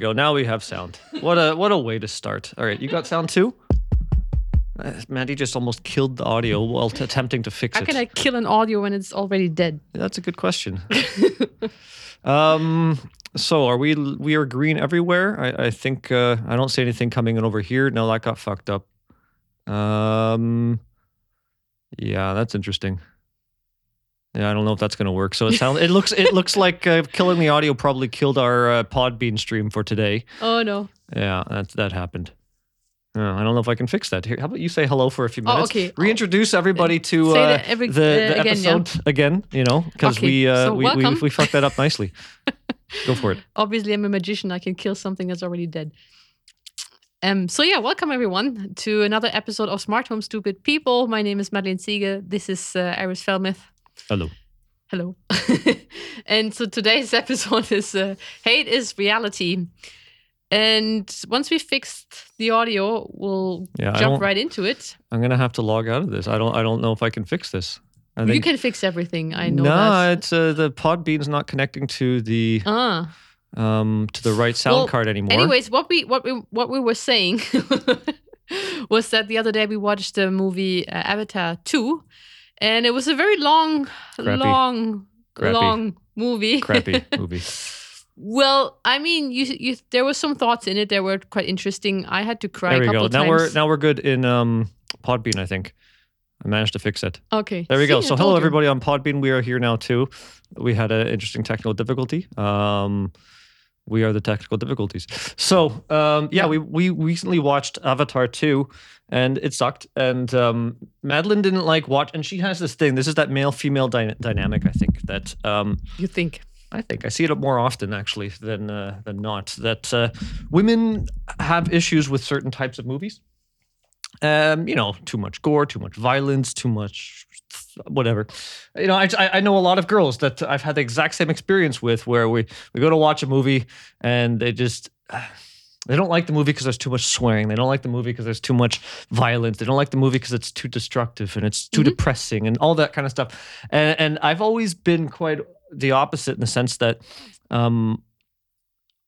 go. Now we have sound. What a what a way to start. All right, you got sound too. Uh, Mandy just almost killed the audio while t- attempting to fix it. How it. can I kill an audio when it's already dead? That's a good question. um, so are we? We are green everywhere. I, I think uh, I don't see anything coming in over here. No, that got fucked up. Um, yeah, that's interesting. Yeah, I don't know if that's gonna work. So it sounds. It looks. It looks like uh, killing the audio probably killed our uh, Podbean stream for today. Oh no. Yeah, that that happened. Yeah, I don't know if I can fix that. Here, how about you say hello for a few minutes? Oh, minutes? okay. Reintroduce everybody to uh, every- the, uh, the again, yeah. episode again. You know, because Okay, we, uh, so we, we we fucked that up nicely. Go for it. Obviously, I'm a magician. I can kill something that's already dead. Um. So yeah, welcome everyone to another episode of Smart Home Stupid People. My name is Madlen Ziege. This is uh, Eris Fellmeth. Hello. Hello. and so today's episode is uh, Hate is Reality. And once we fixed the audio, we'll Yeah, jump right into it. I'm gonna have to log out of this. I don't I don't know if I can fix this. I You think can fix everything. I know no, that. it's uh, the Podbean's not connecting to the Ah. um to the right sound Well, card anymore. Anyways, what we what we what we were saying was that the other day we watched the movie uh, Avatar 2 and it was a very long Crappy. long Crappy. long movie. crappy movie. well, I mean, you you there were some thoughts in it that were quite interesting. I had to cry There a we couple go. Now times. we're now we're good in um Podbean. I think I managed to fix it. okay. There we go. See, I So hello you. everybody on Podbean. We are here now too. We had an interesting technical difficulty. Um, we are the technical difficulties. So um, yeah, we we recently watched Avatar two, and it sucked. And um, Madlen didn't like watch, and she has this thing. This is that male female dy- dynamic. I think that um, You think? I think I see it more often actually than uh, than not. That uh, women have issues with certain types of movies. Um, you know, too much gore, too much violence, too much whatever. You know, I, I I know a lot of girls that I've had the exact same experience with, where we we go to watch a movie and they just. They don't like the movie because there's too much swearing. They don't like the movie because there's too much violence. They don't like the movie because it's too destructive and it's too depressing and all that kind of stuff. And, and I've always been quite the opposite in the sense that um,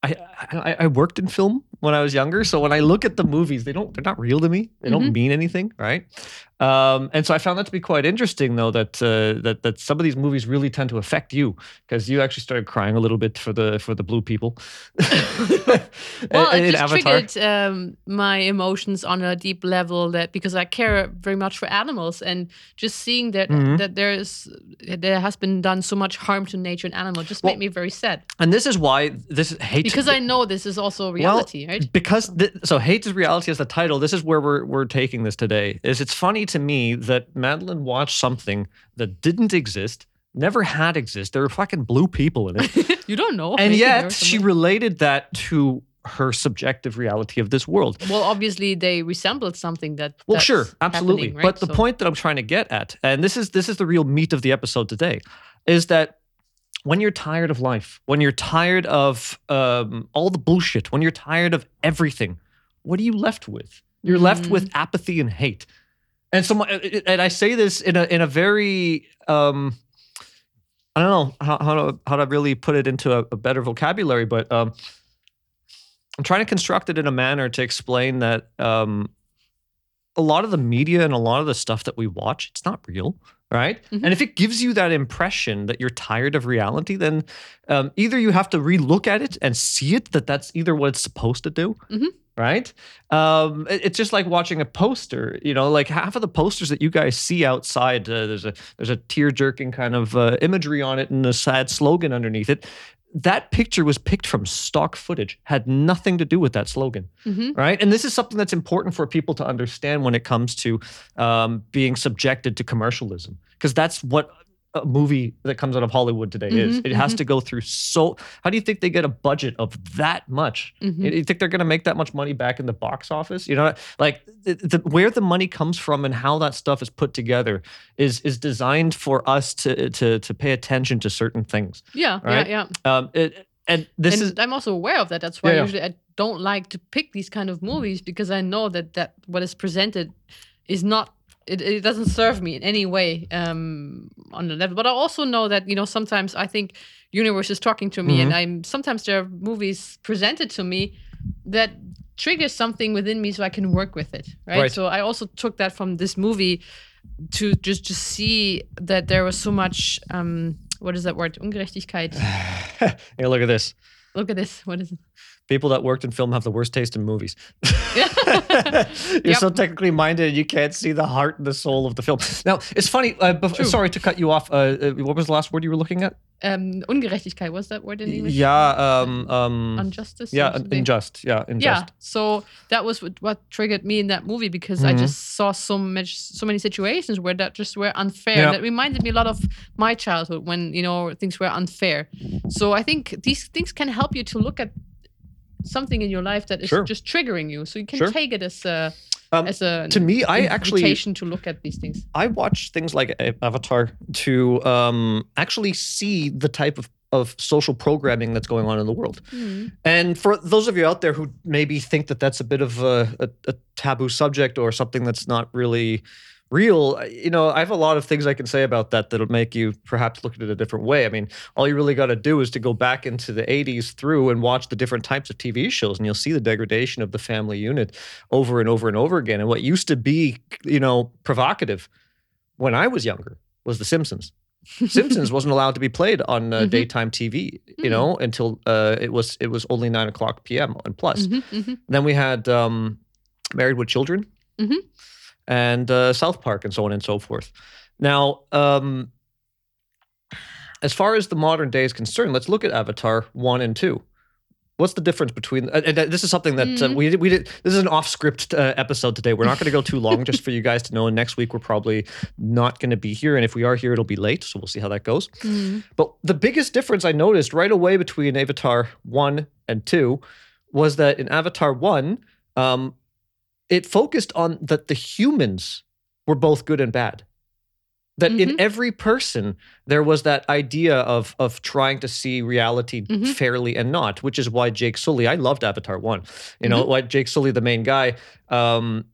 I, I I worked in film when I was younger, so when I look at the movies, they don't they're not real to me. They don't mean anything, right? Um, and so I found that to be quite interesting, though that uh, that that some of these movies really tend to affect you because you actually started crying a little bit for the for the blue people. Well, in it just Avatar. triggered um, my emotions on a deep level that because I care very much for animals and just seeing that Mhm. that there's there has been done so much harm to nature and animal just Well, made me very sad And this is why this hate because I know this is also reality, well, right? Because th- so hate is reality is the title. This is where we're we're taking this today. Is it's funny to me that Madlen watched something that didn't exist, never had exist. There were fucking blue people in it, You don't know, and yet she related that to her subjective reality of this world. well, obviously they resembled something that. Well, that's sure, absolutely. happening, But right? the So- point that I'm trying to get at, and this is this is the real meat of the episode today, is that when you're tired of life, when you're tired of um, all the bullshit, when you're tired of everything, what are you left with? You're left with Mm. apathy and hate. And so, my, and I say this in a in a very um, I don't know how how to how to really put it into a, a better vocabulary, but um, I'm trying to construct it in a manner to explain that um, a lot of the media and a lot of the stuff that we watch, it's not real, right? Mhm. And if it gives you that impression that you're tired of reality, then um, either you have to relook at it and see it that that's either what it's supposed to do, Mhm. right? Um, it- it's just like watching a poster. You know, like half of the posters that you guys see outside, uh, there's a there's a tear jerking kind of uh, imagery on it and a sad slogan underneath it. That picture was picked from stock footage, had nothing to do with that slogan Mhm. right? And this is something that's important for people to understand when it comes to um, being subjected to commercialism, because that's what a movie that comes out of Hollywood today is. Mhm, It has to go through so. How do you think they get a budget of that much? Mhm. You think they're going to make that much money back in the box office? You know, like the, the, where the money comes from and how that stuff is put together is is designed for us to to to pay attention to certain things Yeah, right? yeah, yeah. um, it, and this and is I'm also aware of that. That's why Yeah, yeah. usually I don't like to pick these kind of movies because I know that that what is presented is not. It, it doesn't serve me in any way um, on the level. But I also know that you know sometimes I think universe is talking to me, Mm-hmm. and I'm sometimes there are movies presented to me that triggers something within me, so I can work with it. Right. Right. So I also took that from this movie to just to see that there was so much. Um, what is that word? Ungerechtigkeit. hey, look at this. Look at this. What is it? People that worked in film have the worst taste in movies. You're Yep. so technically minded, and you can't see the heart and the soul of the film. Now, it's funny. Uh, bef- sorry to cut you off. Uh, uh, what was the last word you were looking at? um, Ungerechtigkeit. What's that word in English? Yeah. Um. um Injustice. yeah. or un- something? Unjust. Yeah. Yeah. So that was what, what triggered me in that movie because I Mhm. just saw so much, so many situations where that just were unfair. Yeah. That reminded me a lot of my childhood when you know things were unfair. So I think these things can help you to look at something in your life that is Sure. just triggering you. So you can Sure. take it as a Um, as a to me, I actually to look at these things. I watch things like Avatar to um actually see the type of of social programming that's going on in the world. And for those of you out there who maybe think that that's a bit of a, a, a taboo subject or something that's not really real, you know, I have a lot of things I can say about that that'll make you perhaps look at it a different way. I mean, all you really got to do is to go back into the 80s through and watch the different types of TV shows, and you'll see the degradation of the family unit over and over and over again. And what used to be, you know, provocative when I was younger was The Simpsons. Simpsons wasn't allowed to be played on uh, Mhm. daytime TV, you Mm. know, until uh, it was it was only nine o'clock p.m. and Plus. Mhm, mhm. Then we had um, Married with Children, Mhm. And uh, South Park, and so on and so forth. Now, um, as far as the modern day is concerned, let's look at Avatar one and two. What's the difference between? Uh, and this is something that uh, Mhm. we we did. This is an off-script uh, episode today. We're not going to go too long, just for you guys to know. And next week we're probably not going to be here, and if we are here, it'll be late. So we'll see how that goes. Mhm. But the biggest difference I noticed right away between Avatar 1 and 2 was that in Avatar 1, um, it focused on that the humans were both good and bad. That in Mhm. every person there was that idea of of trying to see reality Mhm. fairly and not, which is why Jake Sully. I loved Avatar one. You know why Jake Sully, the main guy. Um,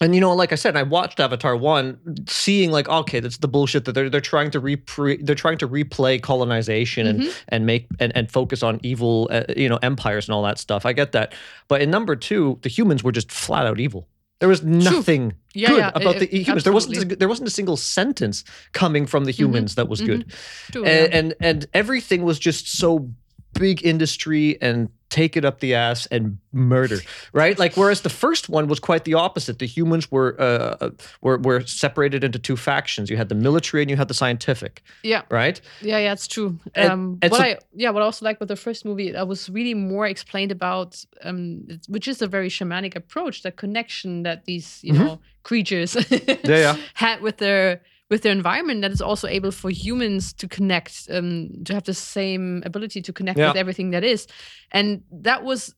and you know, like I said, I watched Avatar one, seeing like, okay, that's the bullshit that they're they're trying to repre- they're trying to replay colonization and Mhm. and make and, and focus on evil, uh, you know, empires and all that stuff. I get that, but in number two, the humans were just flat out evil. There was nothing Yeah, good yeah, about uh, the humans. There wasn't a, there wasn't a single sentence coming from the humans that was good True, and, yeah. and and everything was just so big industry and take it up the ass and murder right like whereas the first one was quite the opposite the humans were uh were, were separated into two factions you had the military and you had the scientific yeah. right Yeah, yeah, it's true. And- um, and what so- I yeah, what I also like with the first movie, I was really more explained about, um, which is a very shamanic approach, the connection that these you Mhm. know creatures Yeah, yeah. had with their with their environment that is also able for humans to connect, um, to have the same ability to connect Yeah. with everything that is, and that was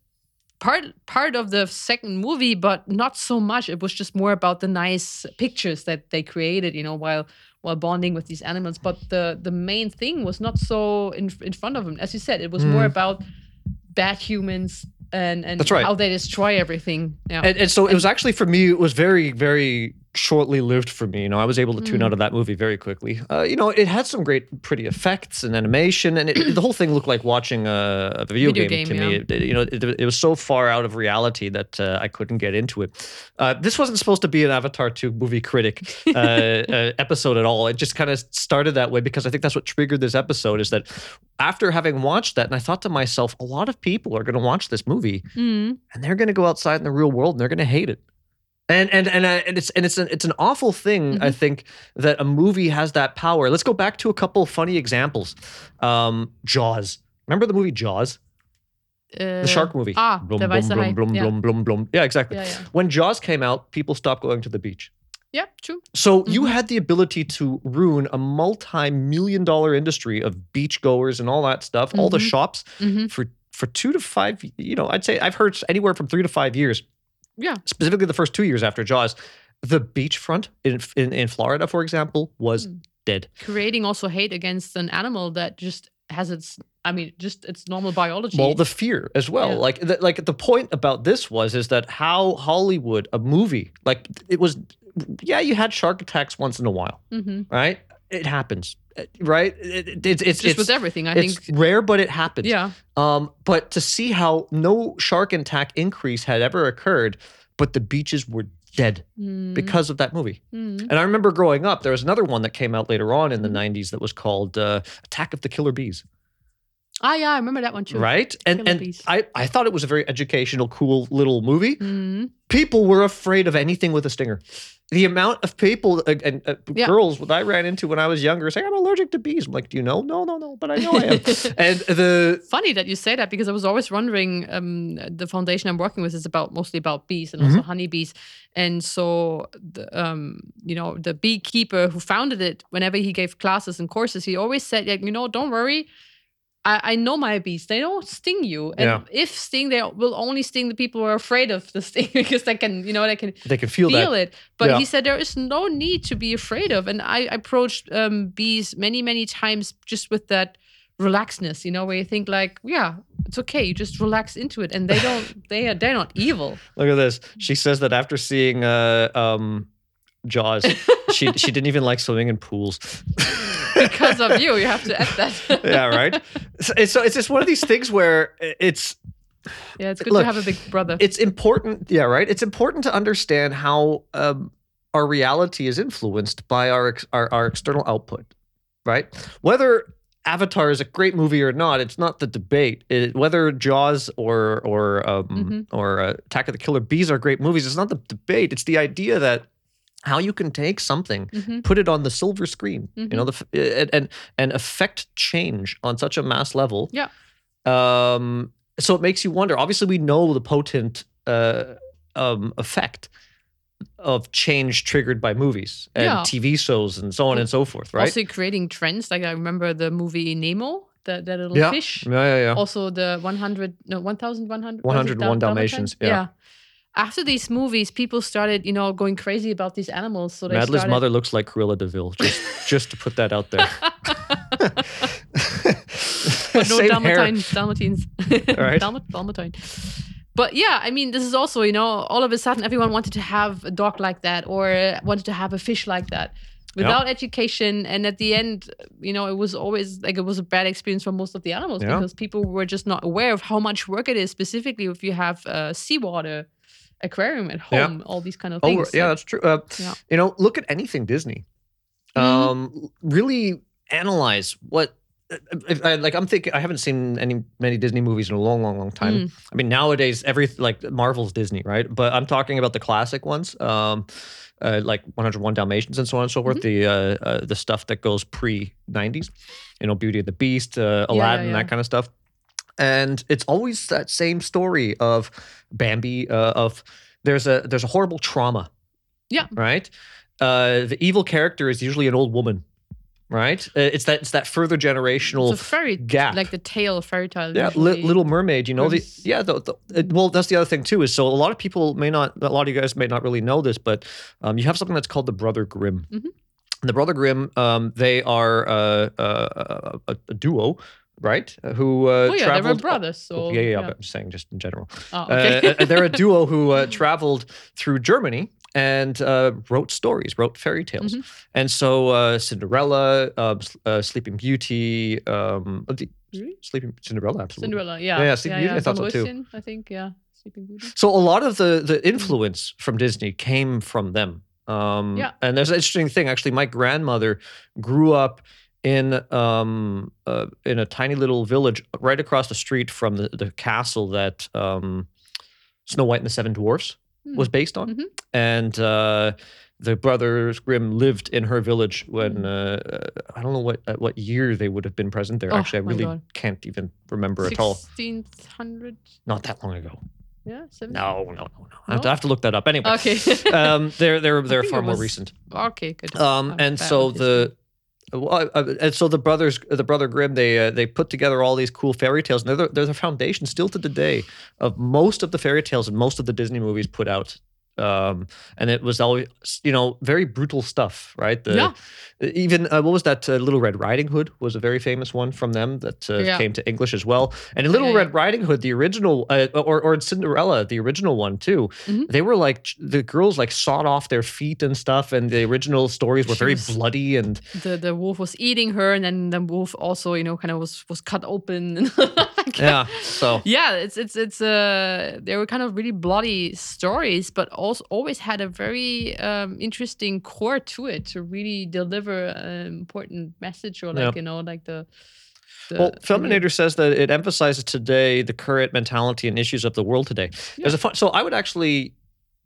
part part of the second movie, but not so much. It was just more about the nice pictures that they created, you know, while while bonding with these animals. But the the main thing was not so in in front of them. As you said, it was more Mm. about bad humans and and right. how they destroy everything. Yeah. and, and so it was actually for me it was very very shortly lived for me you know i was able to tune Mm. out of that movie very quickly uh, you know it had some great pretty effects and animation and it, the whole thing looked like watching a, a video, Video game, game, to me yeah. it, it- you know it, it was so far out of reality that uh, i couldn't get into it uh, this wasn't supposed to be an avatar 2 movie critic uh, uh, episode at all it just kind of started that way because i think that's what triggered this episode is that after having watched that and i thought to myself a lot of people are going to watch this movie Mm. and they're going to go outside in the real world and they're going to hate it. And and and, uh, and it's and it's an it's an awful thing I Mhm. think that a movie has that power. Let's go back to a couple funny examples. Um, Jaws. Remember the movie Jaws, Uh, the shark movie? Ah, blum, der blum, weiße blum, blum, yeah. blum, blum, blum. Yeah, exactly. yeah, yeah, When Jaws came out, people stopped going to the beach. yeah, true. So you Mhm. had the ability to ruin a multi-million dollar industry of beachgoers and all that stuff, all the Mhm. shops hmm for for two to five. You know, I'd say I've heard anywhere from three to five years. Yeah. specifically the first two years after Jaws, the beachfront in in, in Florida, for example, was Mm. dead. Creating also hate against an animal that just has its. I mean, just its normal biology. Well, the fear as well. Yeah. Like, the, like the point about this was is that how Hollywood, a movie, like it was, yeah, you had shark attacks once in a while, hmm right? It happens, right? It, it, it's it's just it's, with everything. I it's think. rare, but it happens. Yeah. Um, but to see how no shark attack increase had ever occurred, but the beaches were dead Mm, because of that movie. mm. And I remember growing up, there was another one that came out later on in the 90s that was called uh, Attack of the Killer Bees, Ah, yeah, I remember that one too. right? And and I, I thought it was a very educational, cool little movie. Mm. People were afraid of anything with a stinger. The amount of people uh, and uh, Yeah. girls that I ran into when I was younger saying, I'm allergic to bees. I'm like, do you know? No, no, no, but I know I am. and the Funny that you say that because I was always wondering. Um, the foundation I'm working with is about mostly about bees and Mm-hmm. also honeybees, and so the um, you know, the beekeeper who founded it, whenever he gave classes and courses, he always said, like, you know, don't worry. I, I know my bees. They don't sting you, and Yeah. if sting, they will only sting the people who are afraid of the sting because they can, you know, they can they can feel, feel that. it. But Yeah. he said there is no need to be afraid of. And I approached um, bees many, many times just with that relaxedness, you know, where you think like, yeah, it's okay. You just relax into it, and they don't. they are. They're not evil. Look at this. She says that after seeing uh, um, Jaws, she she didn't even like swimming in pools. Because of you, you have to add that. yeah, right. So it's, so it's just one of these things where it's yeah, it's good Look, to have a big brother. it's important. Yeah, right. It's important to understand how um, our reality is influenced by our, ex- our our external output, right? Whether Avatar is a great movie or not, it's not the debate. It, whether Jaws or or um, Mhm. or uh, Attack of the Killer Bees are great movies, it's not the debate. It's the idea that how you can take something Mhm. put it on the silver screen you Mm-hmm. know the and and and affect change on such a mass level Yeah. um so it makes you wonder obviously we know the potent uh um effect of change triggered by movies and Yeah. tv shows and so on and so forth right Also creating trends. Like I remember the movie Nemo, the, that little yeah. fish. yeah yeah yeah Also the 100, no, 1,100. 101 Dalmatians, yeah. After these movies, people started, you know, going crazy about these animals. So Madlen's started, mother looks like Cruella de Vil. Just, just to put that out there. no Same hair. Dalmatine, Dalmatines. Right. Dalmat, Dalmatine. But yeah, I mean, this is also, you know, all of a sudden everyone wanted to have a dog like that or wanted to have a fish like that without education. And at the end, you know, it was always like it was a bad experience for most of the animals Yeah. because people were just not aware of how much work it is, specifically if you have a seawater aquarium at Yeah. home, all these kind of things. Oh, yeah, Like, that's true. Uh, Yeah. You know, look at anything Disney. Um, really analyze what. If I, like I'm thinking, I haven't seen any many Disney movies in a long, long, long time. Mm. I mean, nowadays every like Marvel's Disney, right? But I'm talking about the classic ones, um, uh, like 101 Dalmatians and so on and so forth. Mm-hmm. The uh, uh, the stuff that goes pre 90s, you know, Beauty and the Beast, uh, yeah, Aladdin, yeah. that kind of stuff. And it's always that same story of Bambi, uh, of there's a there's a horrible trauma. Yeah. Right. Uh, the evil character is usually an old woman. Right. Uh, it's that it's that further generational It's a fairy, gap. like the tale of fairy tale. Yeah, li- Little Mermaid. You know the yeah. The, the, well, that's the other thing too. Is so a lot of people may not, a lot of you guys may not really know this, but um, you have something that's called the Brother Grimm. Mhm. And the Brother Grimm, um, they are uh, uh, a, a duo, right? uh, Who uh, Oh yeah, they were brothers. So yeah, yeah, yeah, But I'm saying just in general. Oh, okay. Uh, they're a duo who uh, traveled through Germany and uh, wrote stories, wrote fairy tales. Mhm. And so uh, Cinderella, uh, uh, Sleeping Beauty, um, uh, Really? Sleeping Cinderella, absolutely. Cinderella, yeah. yeah, Sleeping Beauty, I thought so too. I think, yeah. Sleeping Beauty. So a lot of the the influence from Disney came from them. Um, Yeah. And there's an interesting thing. Actually, my grandmother grew up in um uh, in a tiny little village right across the street from the, the castle that um, Snow White and the Seven Dwarfs was based on, Mhm. and uh, the brothers Grimm lived in her village when Mm. uh, uh, I don't know what at what year they would have been present there. Oh, Actually, I really God. can't even remember at all. 1600? Not that long ago. Yeah, 17? No, no, no, no. I, have to, I have to look that up anyway. Okay. um, they're they're they're far more recent. okay, good. Um, and so the well, and so the brothers the brother Grimm they uh, they put together all these cool fairy tales. And they're the, they're the foundation still to the day of most of the fairy tales and most of the Disney movies put out um, and it was always you know very brutal stuff, right? The, Yeah. Even uh, what was that? Uh, Little Red Riding Hood was a very famous one from them that uh, Yeah. came to English as well. And in Little Yeah, yeah. Red Riding Hood, the original, uh, or or in Cinderella, the original one too, Mhm. they were like the girls like sawed off their feet and stuff, and the original stories were She very was- bloody and the the wolf was eating her, and then the wolf also, you know, kind of was was cut open. yeah. So yeah, it's it's it's uh they were kind of really bloody stories, but also always had a very um, interesting core to it to really deliver an important message or like Yeah. you know like the. the Well, Filminator says that it emphasizes today the current mentality and issues of the world today. There's a fun, so I would actually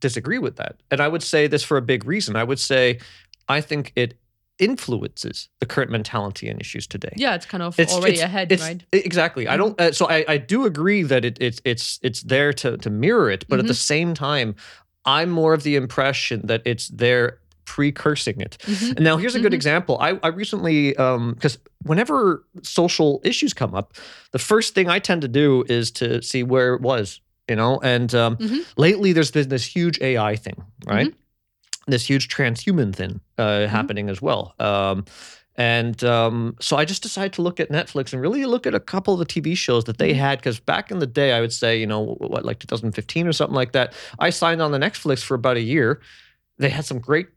disagree with that, and I would say this for a big reason. I would say I think it influences the current mentality and issues today. Yeah, it's kind of It's already it's- ahead, it's- right? Exactly. I don't. Uh, so I, I do agree that it, it's it's it's there to to mirror it, but at the same time, I'm more of the impression that it's there precursing it. Mhm. And now here's a good Mhm. example. I, I recently, because whenever social issues come up, the first thing I tend to do is to see where it was, you know. And um, Mhm. lately, there's been this huge AI thing, right? Mm-hmm. This huge transhuman thing uh, happening as well. Um, and um, so I just decided to look at Netflix and really look at a couple of the TV shows that they Mhm. had. Because back in the day, I would say, you know, what, like 2015 or something like that, I signed on the Netflix for about a year. They had some great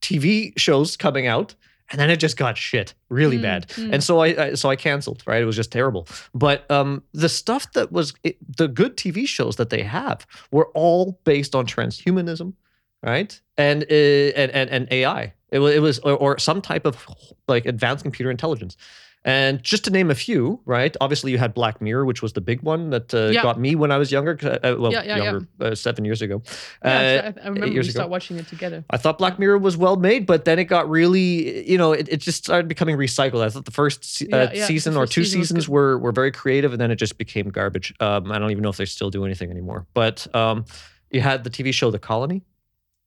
TV shows coming out, and then it just got shit really Mm, bad. mm. And so I, I so I canceled. Right, it was just terrible. But um, the stuff that was it, the good TV shows that they have were all based on transhumanism, right? And uh, and and, and AI. It was, it was or, or some type of like advanced computer intelligence. And just to name a few, right? Obviously, you had Black Mirror, which was the big one that uh, Yeah. got me when I was younger. Uh, well, Yeah, yeah, younger, Uh, seven years ago. Yeah, Uh, I, I remember we started watching it together. I thought Black Mirror was well made, but then it got really, you know, it, it just started becoming recycled. I thought the first uh, yeah, the season or two season seasons were were very creative, and then it just became garbage. Um, I don't even know if they still do anything anymore. But um, you had the TV show The Colony,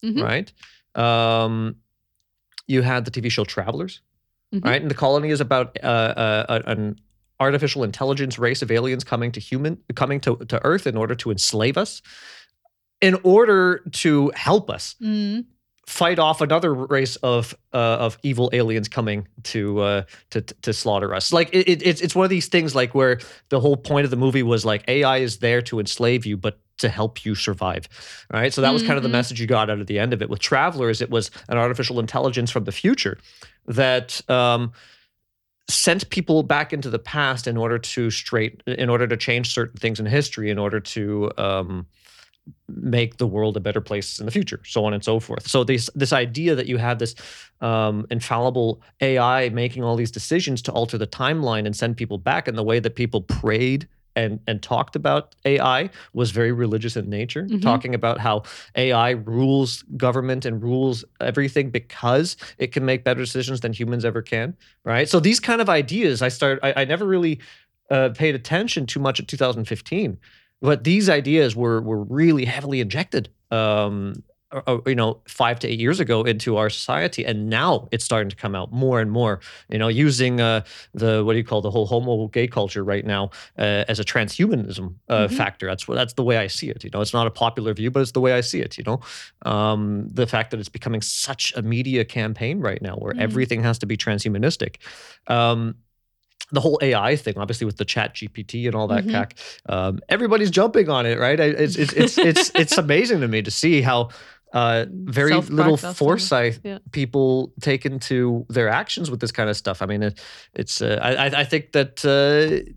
Mhm. right? Um, you had the TV show Travelers, Mhm. right? And The Colony is about uh, uh, an artificial intelligence race of aliens coming to human coming to, to Earth in order to enslave us, in order to help us Mm. fight off another race of uh, of evil aliens coming to uh, to to slaughter us. Like it, it, it's it's one of these things like where the whole point of the movie was like AI is there to enslave you, but to help you survive. Right. So that was kind of the Mhm. message you got out of the end of it. With Travelers, it was an artificial intelligence from the future that. Um, sent people back into the past in order to straight in order to change certain things in history in order to um, make the world a better place in the future, so on and so forth. So this this idea that you have this um, infallible AI making all these decisions to alter the timeline and send people back, and the way that people prayed and and talked about AI was very religious in nature, Mhm. talking about how AI rules government and rules everything because it can make better decisions than humans ever can. Right. So these kind of ideas, I start. I, I never really uh, paid attention too much in 2015 but these ideas were were really heavily injected um uh, uh, you know five to eight years ago into our society and now it's starting to come out more and more you know using uh the what do you call the whole homo gay culture right now uh, as a transhumanism uh, Mhm. factor that's what that's the way i see it you know it's not a popular view but it's the way i see it you know um the fact that it's becoming such a media campaign right now where Mhm. everything has to be transhumanistic um the whole AI thing, obviously with the Chat GPT and all that Mhm. cack, um, everybody's jumping on it, right? It's it's it's it's it's amazing to me to see how uh, very little Park does that. foresight Yeah. people take into their actions with this kind of stuff. I mean, it, it's uh, I I- think that. Uh,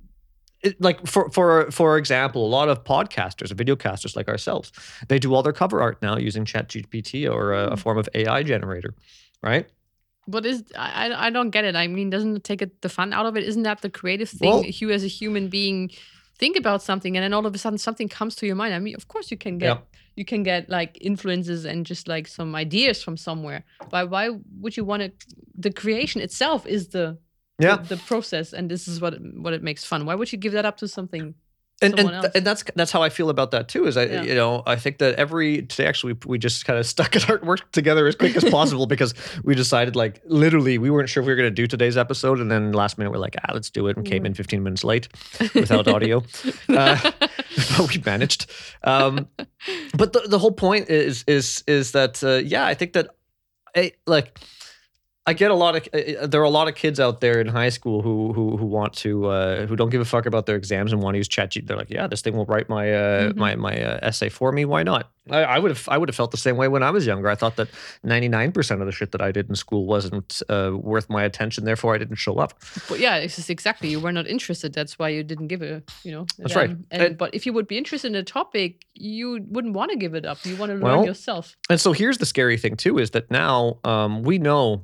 it, like for for for example, a lot of podcasters, videocasters like ourselves, they do all their cover art now using ChatGPT or a, Hmm. a form of AI generator, right? But is I I I don't get it. I mean, doesn't it take it, the fun out of it? Isn't that the creative thing? Well- you as a human being think about something, and then all of a sudden something comes to your mind. I mean, of course you can get Yeah. You can get like influences and just like some ideas from somewhere. Why why would you want to? The creation itself is the Yeah. the, the process, and this is what it, what it makes fun. Why would you give that up to something? and and, th- and that's that's how I feel about that too. Is I Yeah. you know I think that every today actually we, we just kind of stuck at our work together as quick as possible because we decided like literally we weren't sure if we were going to do today's episode and then last minute we're like ah let's do it and came in 15 minutes late without audio. Uh, we managed. Um, but the, the whole point is is is that uh, yeah, I think that eh, like I get a lot of uh, there are a lot of kids out there in high school who who who want to uh, who don't give a fuck about their exams and want to use ChatGPT. They're like, yeah, this thing will write my uh, Mhm. my my uh, essay for me. Why not? I, I would have I would have felt the same way when I was younger. I thought that ninety nine percent of the shit that I did in school wasn't uh, worth my attention. Therefore, I didn't show up. But yeah, it's exactly. You were not interested. That's why you didn't give a, you know. That's right. And, And- but if you would be interested in a topic, you wouldn't want to give it up. You want to learn Well, yourself. And so here's the scary thing too: is that now um, we know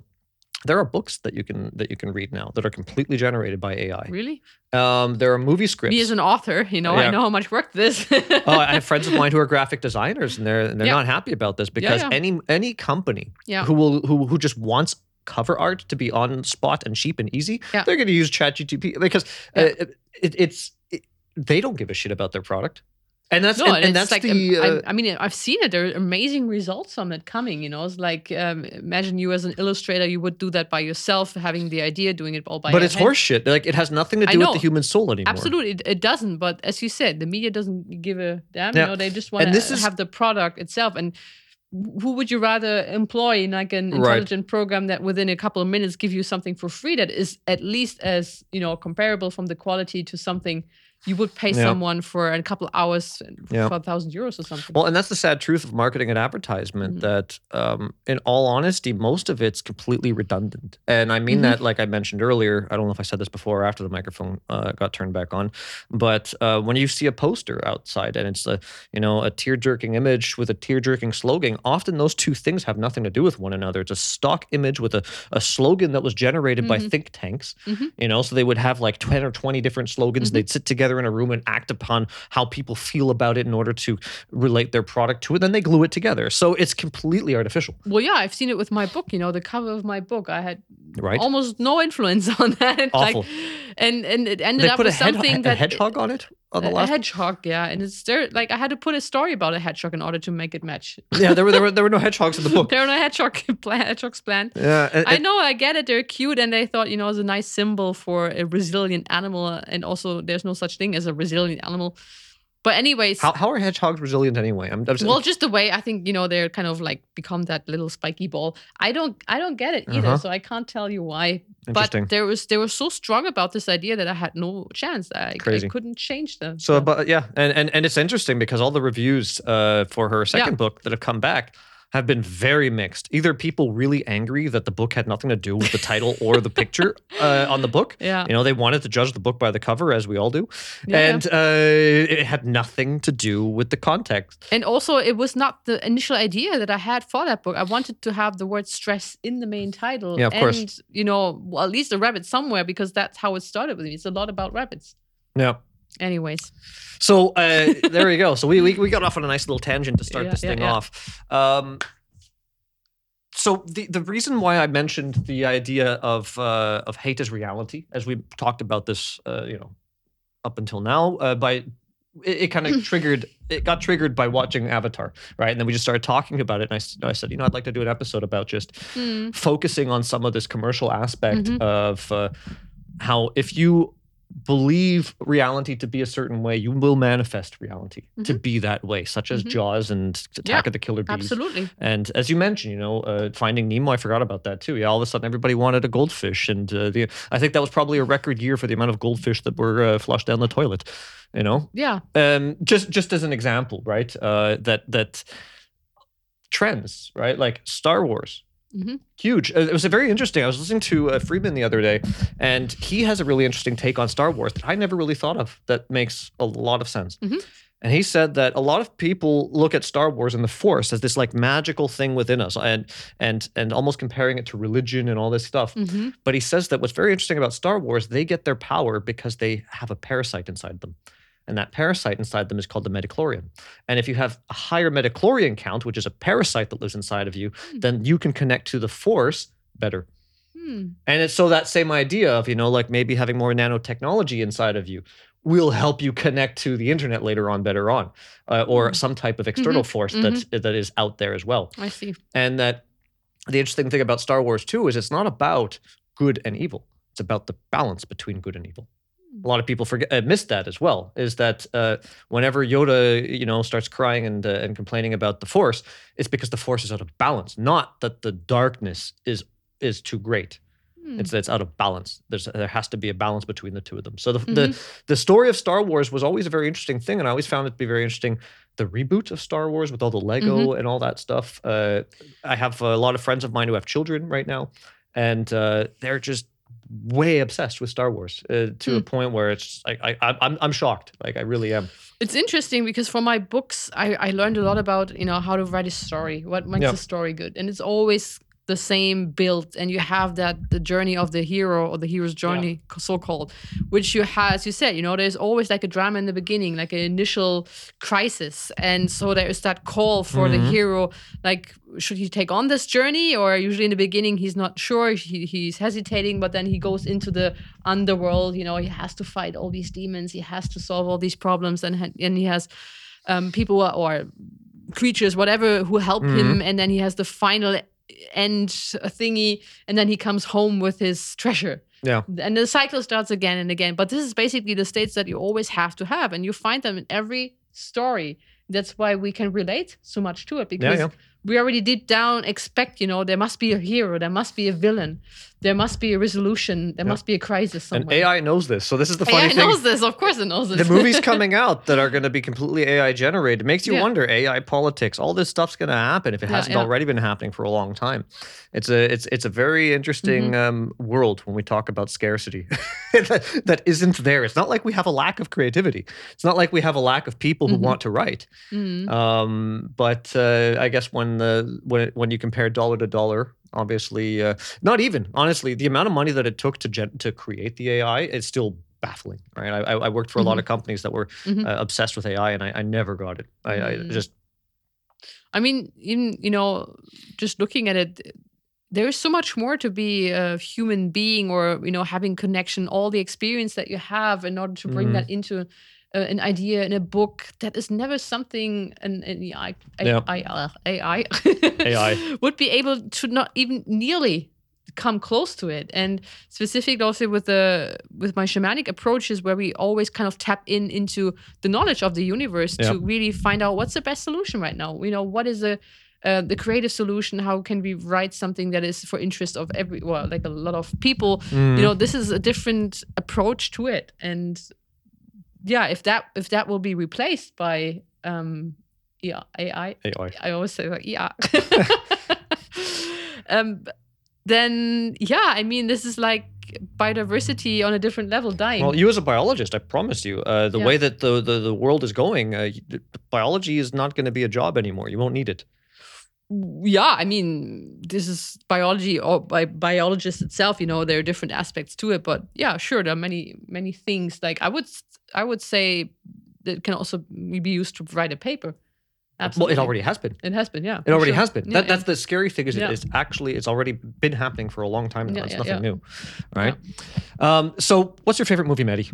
there are books that you can that you can read now that are completely generated by AI. Really? Um, there are movie scripts. Me as an author, you know, Yeah. I know how much work this. oh, I have friends of mine who are graphic designers, and they're and they're Yeah. not happy about this because yeah. any any company who will who who just wants cover art to be on spot and cheap and easy, they're going to use ChatGPT because uh, it, it's it, they don't give a shit about their product, and that's no, and, and, and that's like the. um, uh, I, I mean, I've seen it. There are amazing results from it coming. You know, it's like um, imagine you as an illustrator, you would do that by yourself, having the idea, doing it all by. but it's hand. horseshit. Like it has nothing to do with the human soul anymore. Absolutely, it, it doesn't. But as you said, the media doesn't give a damn. Yeah. You know, they just want to is- have the product itself. And who would you rather employ in like an Right. intelligent program that within a couple of minutes give you something for free that is at least as you know comparable from the quality to something you would pay Yeah. someone for a couple of hours Yeah. for a thousand euros or something. Well, and that's the sad truth of marketing and advertisement Mhm. that, um, in all honesty, most of it's completely redundant. And I mean Mhm. that, like I mentioned earlier, I don't know if I said this before or after the microphone uh, got turned back on, but uh, when you see a poster outside and it's a, you know, a tear jerking image with a tear jerking slogan, often those two things have nothing to do with one another. It's a stock image with a, a slogan that was generated by Mhm. think tanks, Mhm. you know, so they would have like 10 or 20 different slogans. They'd sit together in a room and act upon how people feel about it in order to relate their product to it. Then they glue it together. So it's completely artificial, Well, yeah, I've seen it with my book. You know, the cover of my book, I had right? almost no influence on that. Awful. Like, and and it ended they up a, with something a that hedgehog on it on the a, a hedgehog, yeah, and it's there. Like I had to put a story about a hedgehog in order to make it match. yeah, there were, there were there were no hedgehogs in the book. there are no hedgehog pla- hedgehogs planned. Yeah, and- I and- know, I get it. They're cute, and they thought, you know, it's a nice symbol for a resilient animal. And also, there's no such thing as a resilient animal. But anyways, how, how are hedgehogs resilient anyway? I'm, I'm well, just the way I think you know they're kind of like become that little spiky ball. I don't, I don't get it either. Uh-huh. So I can't tell you why. interesting. But there was, they were so strong about this idea that I had no chance. I, I couldn't change them. So, but yeah, and, and and it's interesting because all the reviews uh, for her second Yeah. book that have come back have been very mixed. Either people really angry that the book had nothing to do with the title or the picture uh, on the book. yeah, You know, they wanted to judge the book by the cover, as we all do, Yeah, and uh, it had nothing to do with the context. And also, it was not the initial idea that I had for that book. I wanted to have the word stress in the main title. Yeah, of and, course. you know, well, at least a rabbit somewhere because that's how it started with me. It's a lot about rabbits. Yeah. Anyways, So uh, there you go. So we, we we got off on a nice little tangent to start Yeah, this yeah, thing yeah. off. Um, so the the reason why I mentioned the idea of uh, of hate as reality, as we talked about this, uh, you know, up until now, uh, by it, it kind of triggered. It got triggered by watching Avatar, right? And then we just started talking about it. And I, s- I said, you know, I'd like to do an episode about just Hmm. focusing on some of this commercial aspect Mhm. of uh, how if you believe reality to be a certain way, you will manifest reality to be that way, such as Mhm. Jaws and Attack Yeah, of the Killer Bees. absolutely. And as you mentioned, you know, uh, Finding Nemo, I forgot about that too. Yeah, all of a sudden everybody wanted a goldfish, and uh, the, I think that was probably a record year for the amount of goldfish that were uh, flushed down the toilet. You know, Yeah. um, just just as an example, right? Uh, that that trends, right? Like Star Wars, Mhm. huge. Uh, It was a very interesting. I was listening to uh, Friedman the other day, and he has a really interesting take on Star Wars that I never really thought of. That makes a lot of sense. Mhm. And he said that a lot of people look at Star Wars and the Force as this like magical thing within us, and and and almost comparing it to religion and all this stuff. hmm But he says that what's very interesting about Star Wars, they get their power because they have a parasite inside them. And that parasite inside them is called the midi-chlorian. And if you have a higher midi-chlorian count, which is a parasite that lives inside of you, Hmm. then you can connect to the force better. Hmm. And it's so that same idea of, you know, like maybe having more nanotechnology inside of you will help you connect to the internet later on better on, uh, or Mm. some type of external force that that is out there as well I see. and that the interesting thing about Star Wars too is it's not about good and evil. It's about the balance between good and evil. A lot of people forget uh, miss that as well. Is that uh, whenever Yoda, you know, starts crying and uh, and complaining about the Force, it's because the Force is out of balance, not that the darkness is is too great. Hmm. It's it's out of balance. There's there has to be a balance between the two of them. So the the the story of Star Wars was always a very interesting thing, and I always found it to be very interesting. The reboot of Star Wars with all the Lego and all that stuff. Uh, I have a lot of friends of mine who have children right now, and uh, they're just way obsessed with Star Wars uh, to a point where it's like I, I I'm I'm shocked. Like I really am. It's interesting because for my books, I, I learned a lot about you know how to write a story, what makes Yeah. a story good, and it's always the same build, and you have that the journey of the hero or the hero's journey, so called, which you have, as you said, you know, there's always like a drama in the beginning, like an initial crisis, and so there is that call for the hero, like should he take on this journey, or usually in the beginning he's not sure, he, he's hesitating, but then he goes into the underworld, you know, he has to fight all these demons, he has to solve all these problems, and and he has um, people or creatures, whatever, who help him, and then he has the final end a thingy, and then he comes home with his treasure. Yeah. And the cycle starts again and again. But this is basically the states that you always have to have, and you find them in every story. That's why we can relate so much to it because yeah. we already deep down expect, you know, there must be a hero, there must be a villain, there must be a resolution, there must be a crisis somewhere. And. AI knows this. So this is the funny AI thing. AI knows this, of course it knows this. the movies coming out that are going to be completely AI generated makes you Yeah. wonder AI politics. All this stuff's going to happen if it Yeah, hasn't yeah. already been happening for a long time. It's a it's it's a very interesting Mm-hmm. um, world when we talk about scarcity that, that isn't there. It's not like we have a lack of creativity. It's not like we have a lack of people who Mhm. want to write. Mhm. Um, but uh, I guess when the when it, when you compare dollar to dollar, obviously uh, not even honestly the amount of money that it took to gen- to create the AI is still baffling. Right? I, I I worked for a lot of companies that were Mhm. uh, obsessed with AI, and I, I never got it. I, I Mm. just I mean, even you know, just looking at it, there is so much more to be a human being, or you know, having connection, all the experience that you have in order to bring Mhm. that into uh, an idea in a book. That is never something an, an AI, Yeah. AI, uh, AI, AI. would be able to not even nearly come close to it and specific also with the with my shamanic approaches where we always kind of tap in into the knowledge of the universe Yeah. to really find out what's the best solution right now you know what is the uh, the creative solution how can we write something that is for interest of every well like a lot of people Mm. you know this is a different approach to it and yeah if that if that will be replaced by um yeah ai AI. I always say like, yeah. um, then yeah, I mean, this is like biodiversity on a different level dying. Well, you as a biologist, I promise you, uh, the Yeah. way that the, the, the world is going, uh, biology is not going to be a job anymore. You won't need it. Yeah, I mean, this is biology or by biologists itself. You know, there are different aspects to it, but yeah, sure, there are many many things. Like I would I would say that can also be used to write a paper. Absolutely. Well, it already has been. it has been. Yeah, It already sure. has been. Yeah, that. That's the scary thing is Yeah. it's actually it's already been happening for a long time now. Yeah, it's yeah, nothing new, right? Um, so, what's your favorite movie, Maddie?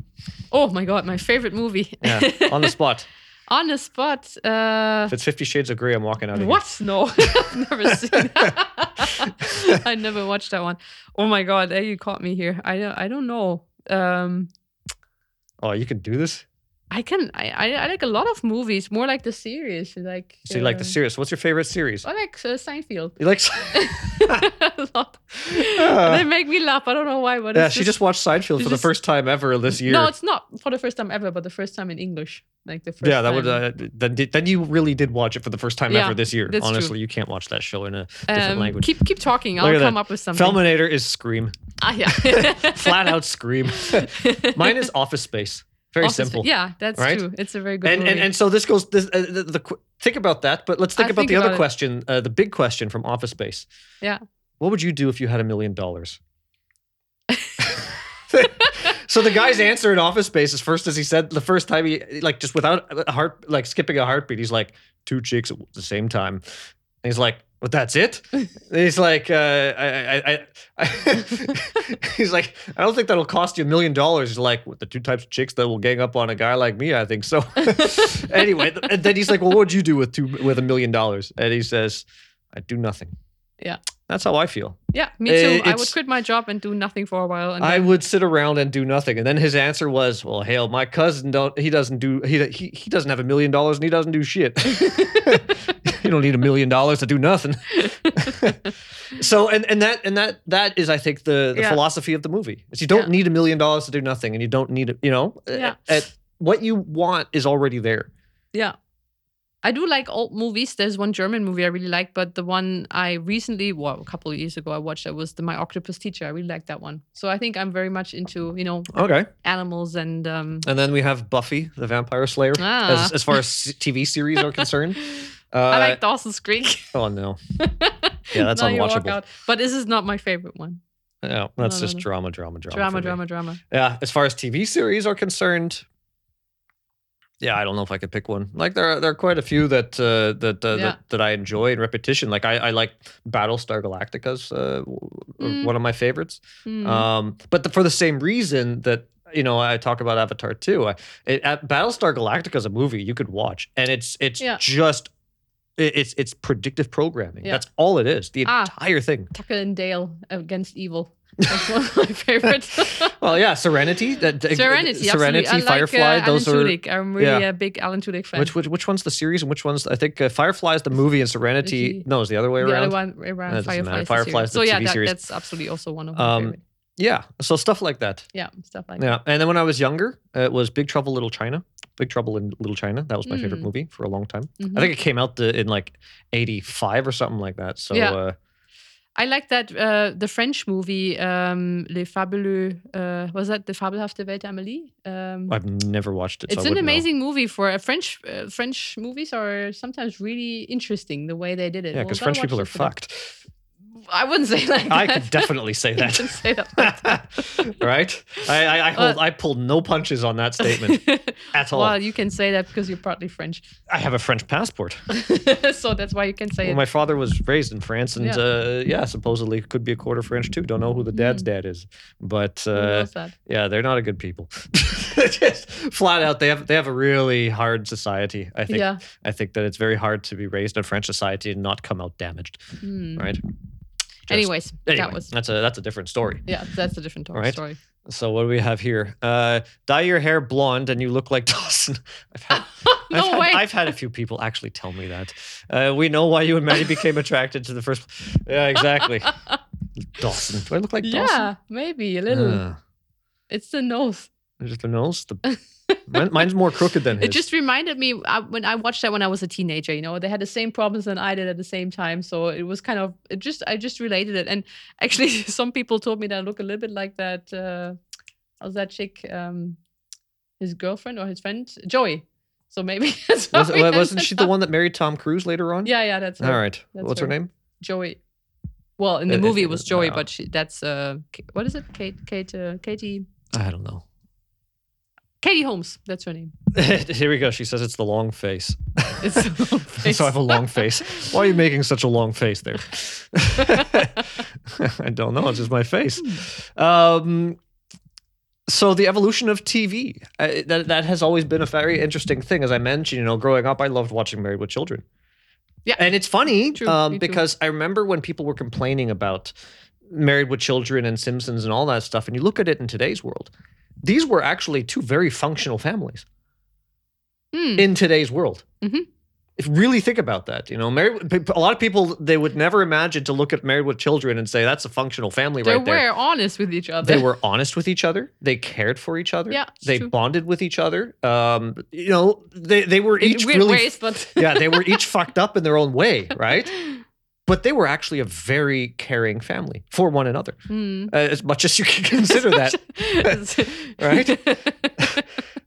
Oh my god, my favorite movie. Yeah, on the spot. On the spot. Uh, If it's Fifty Shades of Grey, I'm walking out of here. What? No, I've never seen that. I never watched that one. Oh my god, there you caught me here. I don't, I don't know. Um. Oh, you can do this. I can. I, I, I like a lot of movies. More like the series. Like. So you like the uh, series? What's your favorite series? I like uh, Seinfeld. You like? a lot. they make me laugh. I don't know why, but yeah, she just watched Seinfeld for the just- first time ever this year. No, it's not for the first time ever, but the first time in English. Like the first. yeah, that would time. uh, then then you really did watch it for the first time Yeah, ever this year. that's true. Honestly, you can't watch that show in a different Um, language. keep keep talking. I'll Look at come that. up with something. Felminator is Scream, Ah, yeah. flat out Scream. Mine is Office Space. Very Office- simple. Yeah, that's right? true. It's a very good and, movie. and and so this goes. This, uh, the, the qu- think about that, but let's think I about think the other it. question. Uh, the big question from Office Space. Yeah. What would you do if you had a million dollars? so the guy's answer in Office Space is first as he said the first time he like just without a heart like skipping a heartbeat. He's like two chicks at the same time. And he's like, "But that's it." He's like, uh, I, I, I, I he's like, "I don't think that'll cost you a million dollars." He's like, "With the two types of chicks that will gang up on a guy like me, I think so." anyway, and then he's like, "Well, what would you do with two with a million dollars?" And he says, "I do nothing." Yeah. That's how I feel. Yeah, me too. Eh, I would quit my job and do nothing for a while. And I then- would sit around and do nothing. And then his answer was, "Well, hell, my cousin don't. He doesn't do. He he, he doesn't have a million dollars and he doesn't do shit. you don't need a million dollars to do nothing." so and and that and that that is, I think, the, the Yeah. philosophy of the movie. Is you don't Yeah. need a million dollars to do nothing, and you don't need it. You know, Yeah. at, what you want is already there. Yeah. I do like old movies. There's one German movie I really like, but the one I recently, well, a couple of years ago, I watched that was the My Octopus Teacher. I really liked that one. So I think I'm very much into, you know, Okay. animals and um And then we have Buffy the Vampire Slayer. Ah. As as far as TV series are concerned. Uh, I like Dawson's Creek. Oh no. Yeah, that's Now you walk unwatchable. But this is not my favorite one. No, that's no, just no. drama, drama, drama. Drama, drama, drama. Yeah, as far as TV series are concerned, yeah, I don't know if I could pick one. Like there, are, there are quite a few that uh, that, uh, Yeah. that that I enjoy in repetition. Like I, I like Battlestar Galactica's uh, Mm. one of my favorites. Hmm. Um, but the, for the same reason that you know I talk about Avatar too. I, it, at Battlestar Galactica is a movie you could watch, and it's it's Yeah. just it, it's it's predictive programming. Yeah. That's all it is. The Ah. entire thing. Tucker and Dale against evil. That's one of my favorites. Well, yeah, Serenity. That Serenity, Serenity, absolutely. Firefly. like, uh, those Alan are Tudyk. I'm really yeah. a big Alan Tudyk fan. which, which which one's the series and which one's I think uh, Firefly is the movie and Serenity. No, it's the other way the around. The other one around That doesn't matter. Firefly. Firefly's the so yeah, TV that, series. that's absolutely also one of my Um, favorite. Yeah, so stuff like that. Yeah, stuff like Yeah, and then when I was younger, uh, it was Big Trouble Little China. Big Trouble in Little China. That was my favorite Mm. movie for a long time. that. I think it came out the, in like '85 or something like that. So Yeah. Uh, I like that uh, the French movie um, Les Fabuleux. Uh, was that the Fabelhafte Welt d'Amélie? Um, I've never watched it. it's I an wouldn't know. amazing movie for a French. Uh, French movies are sometimes really interesting the way they did it. Yeah, because gonna French people are watch it today. fucked. I wouldn't say like I that. could definitely say that. can say that. like that. right? I I, I hold Uh, I pulled no punches on that statement at all. well, you can say that because you're partly French, I have a French passport. so that's why you can say Well, it. my father was raised in France, and Yeah. uh, yeah supposedly could be a quarter French too. Don't know who the dad's dad is, but uh, that? yeah, they're not a good people. Just flat out, they have they have a really hard society. I think Yeah. I think that it's very hard to be raised in French society and not come out damaged, Hmm. right? Just- Anyways, anyway, that was that's a that's a different story. yeah, that's a different Right. story. So what do we have here? Uh, dye your hair blonde and you look like Dawson. I've had, No I've had, way. I've had a few people actually tell me that. Uh, we know why you and Maddie became attracted to the first. Yeah, exactly. Dawson. Do I look like Dawson? Yeah, maybe a little. Uh, it's the nose. Just the nose. The, mine- mine's more crooked than his. It just reminded me uh, when I watched that when I was a teenager. You know, they had the same problems that I did at the same time, so it was kind of it just I just related it. And actually, some people told me that I look a little bit like that. Uh, how's that chick? Um, his girlfriend or his friend, Joey. So maybe that's was, wasn't she the one that married Tom Cruise later on? Yeah, yeah, that's All her. right. That's What's her her. name? Joey. Well, in the Uh, movie uh, it was Joey, wow. but she, that's uh, what is it? Kate, Kate, uh, Katie, I don't know. Katie Holmes. That's her name. Here we go. She says it's the long face. It's a long face. so I have a long face. Why are you making such a long face there? I don't know. It's just my face. Um, so the evolution of TV uh, that that has always been a very interesting thing. As I mentioned, you know, growing up, I loved watching Married with Children. Yeah. and it's funny True, um, because I remember when people were complaining about Married with Children and Simpsons and all that stuff, and you look at it in today's world, these were actually two very functional families Hmm. in today's world. Mhm. If you really think about that, you know, married, a lot of people they would never imagine to look at Married with Children and say that's a functional family they right there. They were honest with each other. They were honest with each other. They cared for each other. Yeah, they true. bonded with each other. Um, you know, they they were in each weird really ways, but yeah, they were each fucked up in their own way, right? But they were actually a very caring family for one another, Hmm. uh, as much as you can consider that. Right?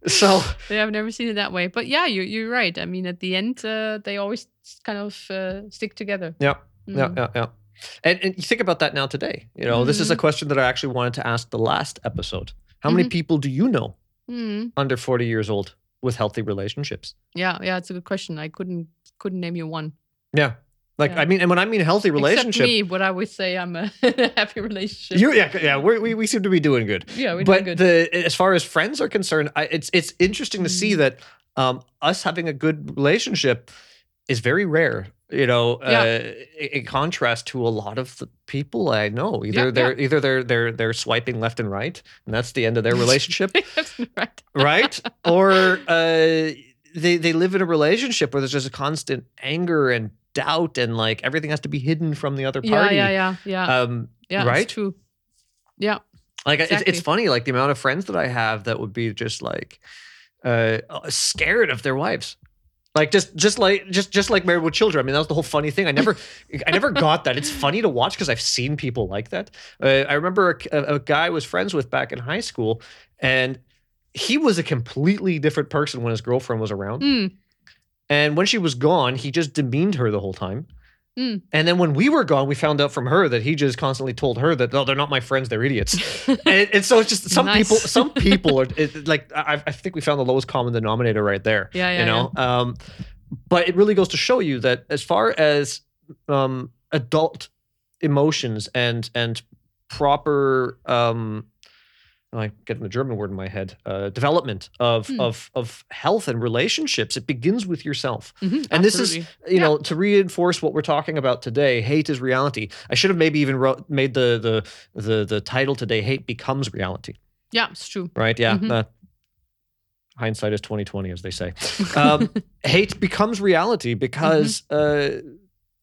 So yeah, I've never seen it that way. But yeah, you you're right. I mean, at the end, uh, they always kind of uh, stick together. yeah, yeah, Mm. yeah, yeah. And, and you think about that now today. You know, this is a Mhm. question that I actually wanted to ask the last episode. How many Mhm. people do you know Hmm. under 40 years old with healthy relationships? Yeah, yeah, it's a good question. I couldn't couldn't name you one. Yeah. Like, Yeah. I mean, and when I mean healthy relationship, Except me, what I would say I'm a happy relationship. you, yeah, yeah, we, we seem to be doing good. yeah, we're but doing good. the as far as friends are concerned, I, it's it's interesting to see Mm. that um, us having a good relationship is very rare. You know, Yeah. uh, in in contrast to a lot of the people I know, either yeah. they're either they're they're they're swiping left and right, and that's the end of their relationship, right. right? Or uh, they they live in a relationship where there's just a constant anger and doubt, and like everything has to be hidden from the other party. yeah, yeah, yeah. Um, yeah, right? It's true. Yeah. Like it's, it's funny, like the amount of friends that I have that would be just like uh, scared of their wives. Like just, just like, just, just like married with children. I mean, that was the whole funny thing. I never, I never got that. It's funny to watch because I've seen people like that. Uh, I remember a, a, a guy I was friends with back in high school, and he was a completely different person when his girlfriend was around. Mm. And when she was gone, he just demeaned her the whole time. Mm. And then when we were gone, we found out from her that he just constantly told her that no, they're not my friends, they're idiots. and, and so it's just some Nice. people, some people are it, like I, I think we found the lowest common denominator right there. Yeah, yeah, you know. Um, but it really goes to show you that as far as um, adult emotions and and proper um, I getting the German word in my head. Uh, development of Hmm. of of health and relationships. It begins with yourself. Mhm, And this is, you Yeah. know, to reinforce what we're talking about today. Hate is reality. I should have maybe even wrote, made the the the the title today. Hate becomes reality. yeah, it's true. Right? Yeah. Mhm. uh, hindsight is twenty twenty, as they say. Um, hate becomes reality because Mm-hmm. uh,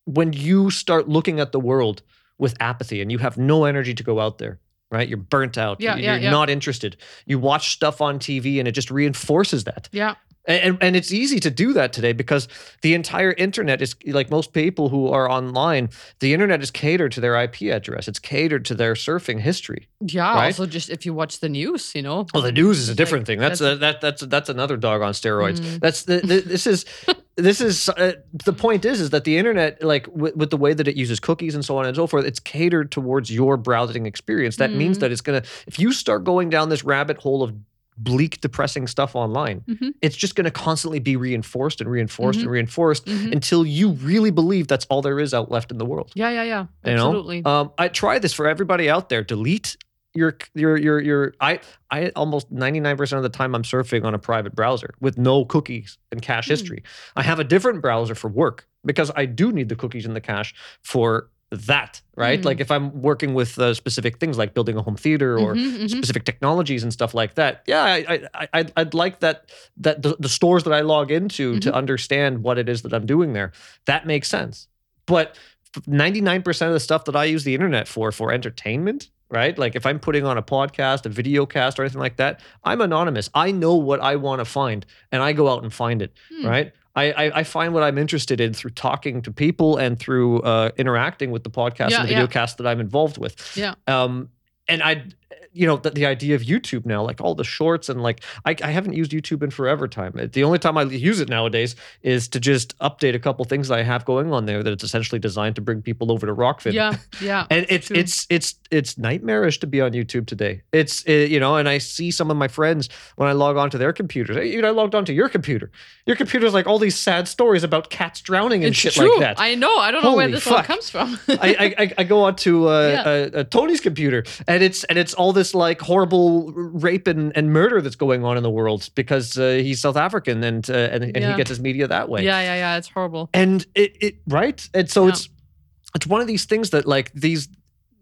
when you start looking at the world with apathy and you have no energy to go out there. Right, you're burnt out. Yeah, you're yeah, yeah. not interested. You watch stuff on TV, and it just reinforces that. yeah, And, and it's easy to do that today because the entire internet is like most people who are online. The internet is catered to their IP address. It's catered to their surfing history. yeah. Right? Also, just if you watch the news, you know. Well, the news is a Like, different thing. That's that's- a, that that's that's another dog on steroids. Mm. That's the, the this is this is uh, the point is is that the internet like with, with the way that it uses cookies and so on and so forth, it's catered towards your browsing experience. That means Mhm. that it's gonna if you start going down this rabbit hole of bleak, depressing stuff online, Mhm. it's just going to constantly be reinforced and reinforced and reinforced Mhm. until you really believe that's all there is out left in the world. Yeah, yeah, yeah. You? Absolutely. Um, I try this for everybody out there. Delete your your your your. I I almost ninety nine percent of the time I'm surfing on a private browser with no cookies and cache Hmm. history. I have a different browser for work because I do need the cookies and the cache for that. Right, Hmm. like if I'm working with uh, specific things like building a home theater or Mhm, mhm. specific technologies and stuff like that. Yeah, I, I, I I'd, I'd like that that the, the stores that I log into to Mm-hmm. understand what it is that I'm doing there. That makes sense. But 99% of the stuff that I use the internet for for entertainment, right? Like if I'm putting on a podcast, a video cast or anything like that, I'm anonymous. I know what I want to find and I go out and find it, Hmm. right? I, I, I find what I'm interested in through talking to people and through uh, interacting with the podcast Yeah, and video yeah. cast that I'm involved with. Yeah. Um, and I, you know, the, the idea of YouTube now, like all the shorts and like, I, I haven't used YouTube in forever time. The only time I use it nowadays is to just update a couple things I have going on there that it's essentially designed to bring people over to Rockfin. Yeah, yeah. And it's true. it's it's it's nightmarish to be on YouTube today. It's uh, you know, and I see some of my friends when I log onto their computers. You know, I logged onto your computer. Your computer's like all these sad stories about cats drowning and it's shit true. like that. I know. I don't know where this one fuck. comes from. I, I I- go on to uh, Yeah. uh, uh, Tony's computer, and it's and it's all this like horrible rape and, and murder that's going on in the world because uh, he's South African and uh, and, and he gets his media that way. yeah, yeah, yeah. It's horrible. and it, it right and so Yeah. it's it's one of these things that like these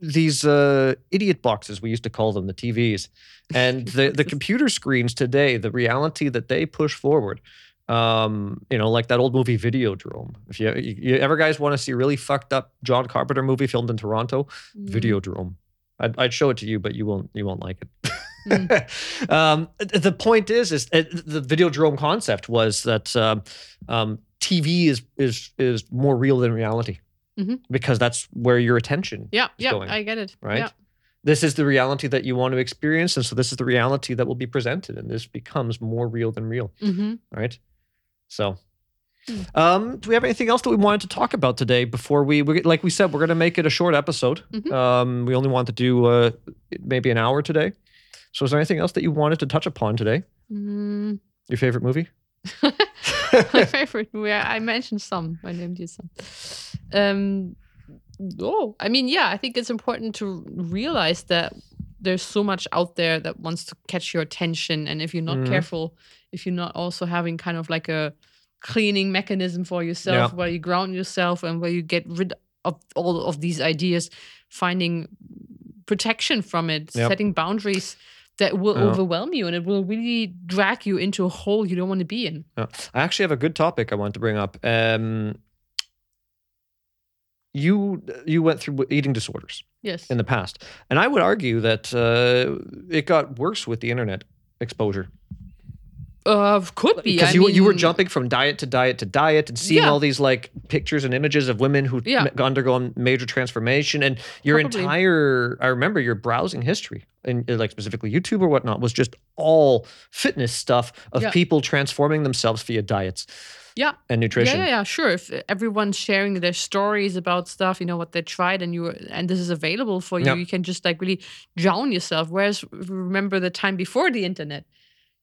these uh idiot boxes we used to call them the tvs and the the computer screens today the reality that they push forward um you know like that old movie videodrome if you, you, you ever guys want to see a really fucked up john carpenter movie filmed in toronto Mm. videodrome I'd, I'd show it to you but you won't you won't like it Mm. um, the point is, is uh, the Videodrome concept was that um, um, TV is is is more real than reality Mhm. because that's where your attention. Yeah, is yeah. going, I get it. right? Yeah. This is the reality that you want to experience, and so this is the reality that will be presented, and this becomes more real than real, hmm right? So. Hmm. Um, do we have anything else that we wanted to talk about today before we, we like we said, we're going to make it a short episode. Mhm. Um, we only want to do uh, maybe an hour today. So is there anything else that you wanted to touch upon today? Mm. Your favorite movie? My favorite movie. I mentioned some. I named you some. Um, oh, I mean, yeah, I think it's important to realize that there's so much out there that wants to catch your attention, and if you're not Mhm. careful, if you're not also having kind of like a cleaning mechanism for yourself where you ground yourself and where you get rid of all of these ideas finding protection from it Yep. setting boundaries that will Yeah. overwhelm you and it will really drag you into a hole you don't want to be in Yeah. I actually have a good topic I want to bring up. Um, you you went through eating disorders yes in the past, and I would argue that uh, it got worse with the internet exposure uh could be because you you were jumping from diet to diet to diet and seeing Yeah. all these like pictures and images of women who Yeah. undergone major transformation, and your Probably. entire I remember your browsing history and uh, like specifically YouTube or whatnot was just all fitness stuff of Yeah. people transforming themselves via diets yeah and nutrition. Yeah, yeah, yeah, sure. If everyone's sharing their stories about stuff, you know what they tried, and you and this is available for you, Yep. you can just like really drown yourself. Whereas remember the time before the internet,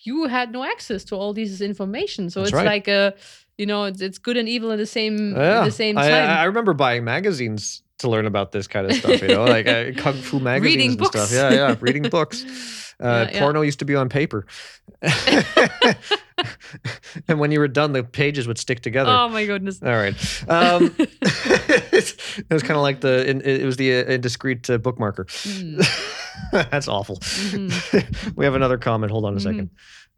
you had no access to all this information, so That's it's right. like a, you know, it's, it's good and evil at the same Yeah. at the same time. I I remember buying magazines to learn about this kind of stuff, you know, like uh, kung fu magazines Reading and stuff. Yeah, yeah, reading books. Uh, Yeah, yeah. Porno used to be on paper, and when you were done, the pages would stick together. oh my goodness. All right. Um, it was kind of like the it was the uh, indiscreet uh, bookmarker. Mm. That's awful. Mm-hmm. we have another comment. Hold on a 2nd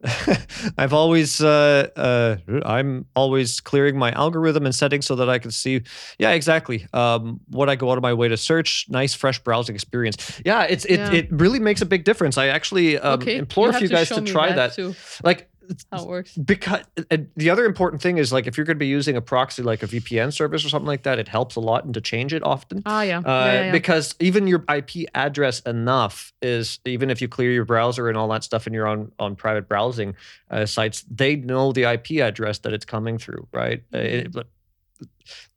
I've always, uh, uh, I'm always clearing my algorithm and settings so that I can see, yeah, exactly, um, what I go out of my way to search. Nice, fresh browsing experience. Yeah, it's it, Yeah. it really makes a big difference. I actually um, okay. implore a few guys to try that. too, Like, how it works. because and the other important thing is like if you're going to be using a proxy like a VPN service or something like that, it helps a lot and to change it often. Ah, yeah. Uh, yeah, yeah, yeah. Because even your IP address enough is even if you clear your browser and all that stuff and you're on on private browsing uh, sites, they know the IP address that it's coming through, right? Uh, it- but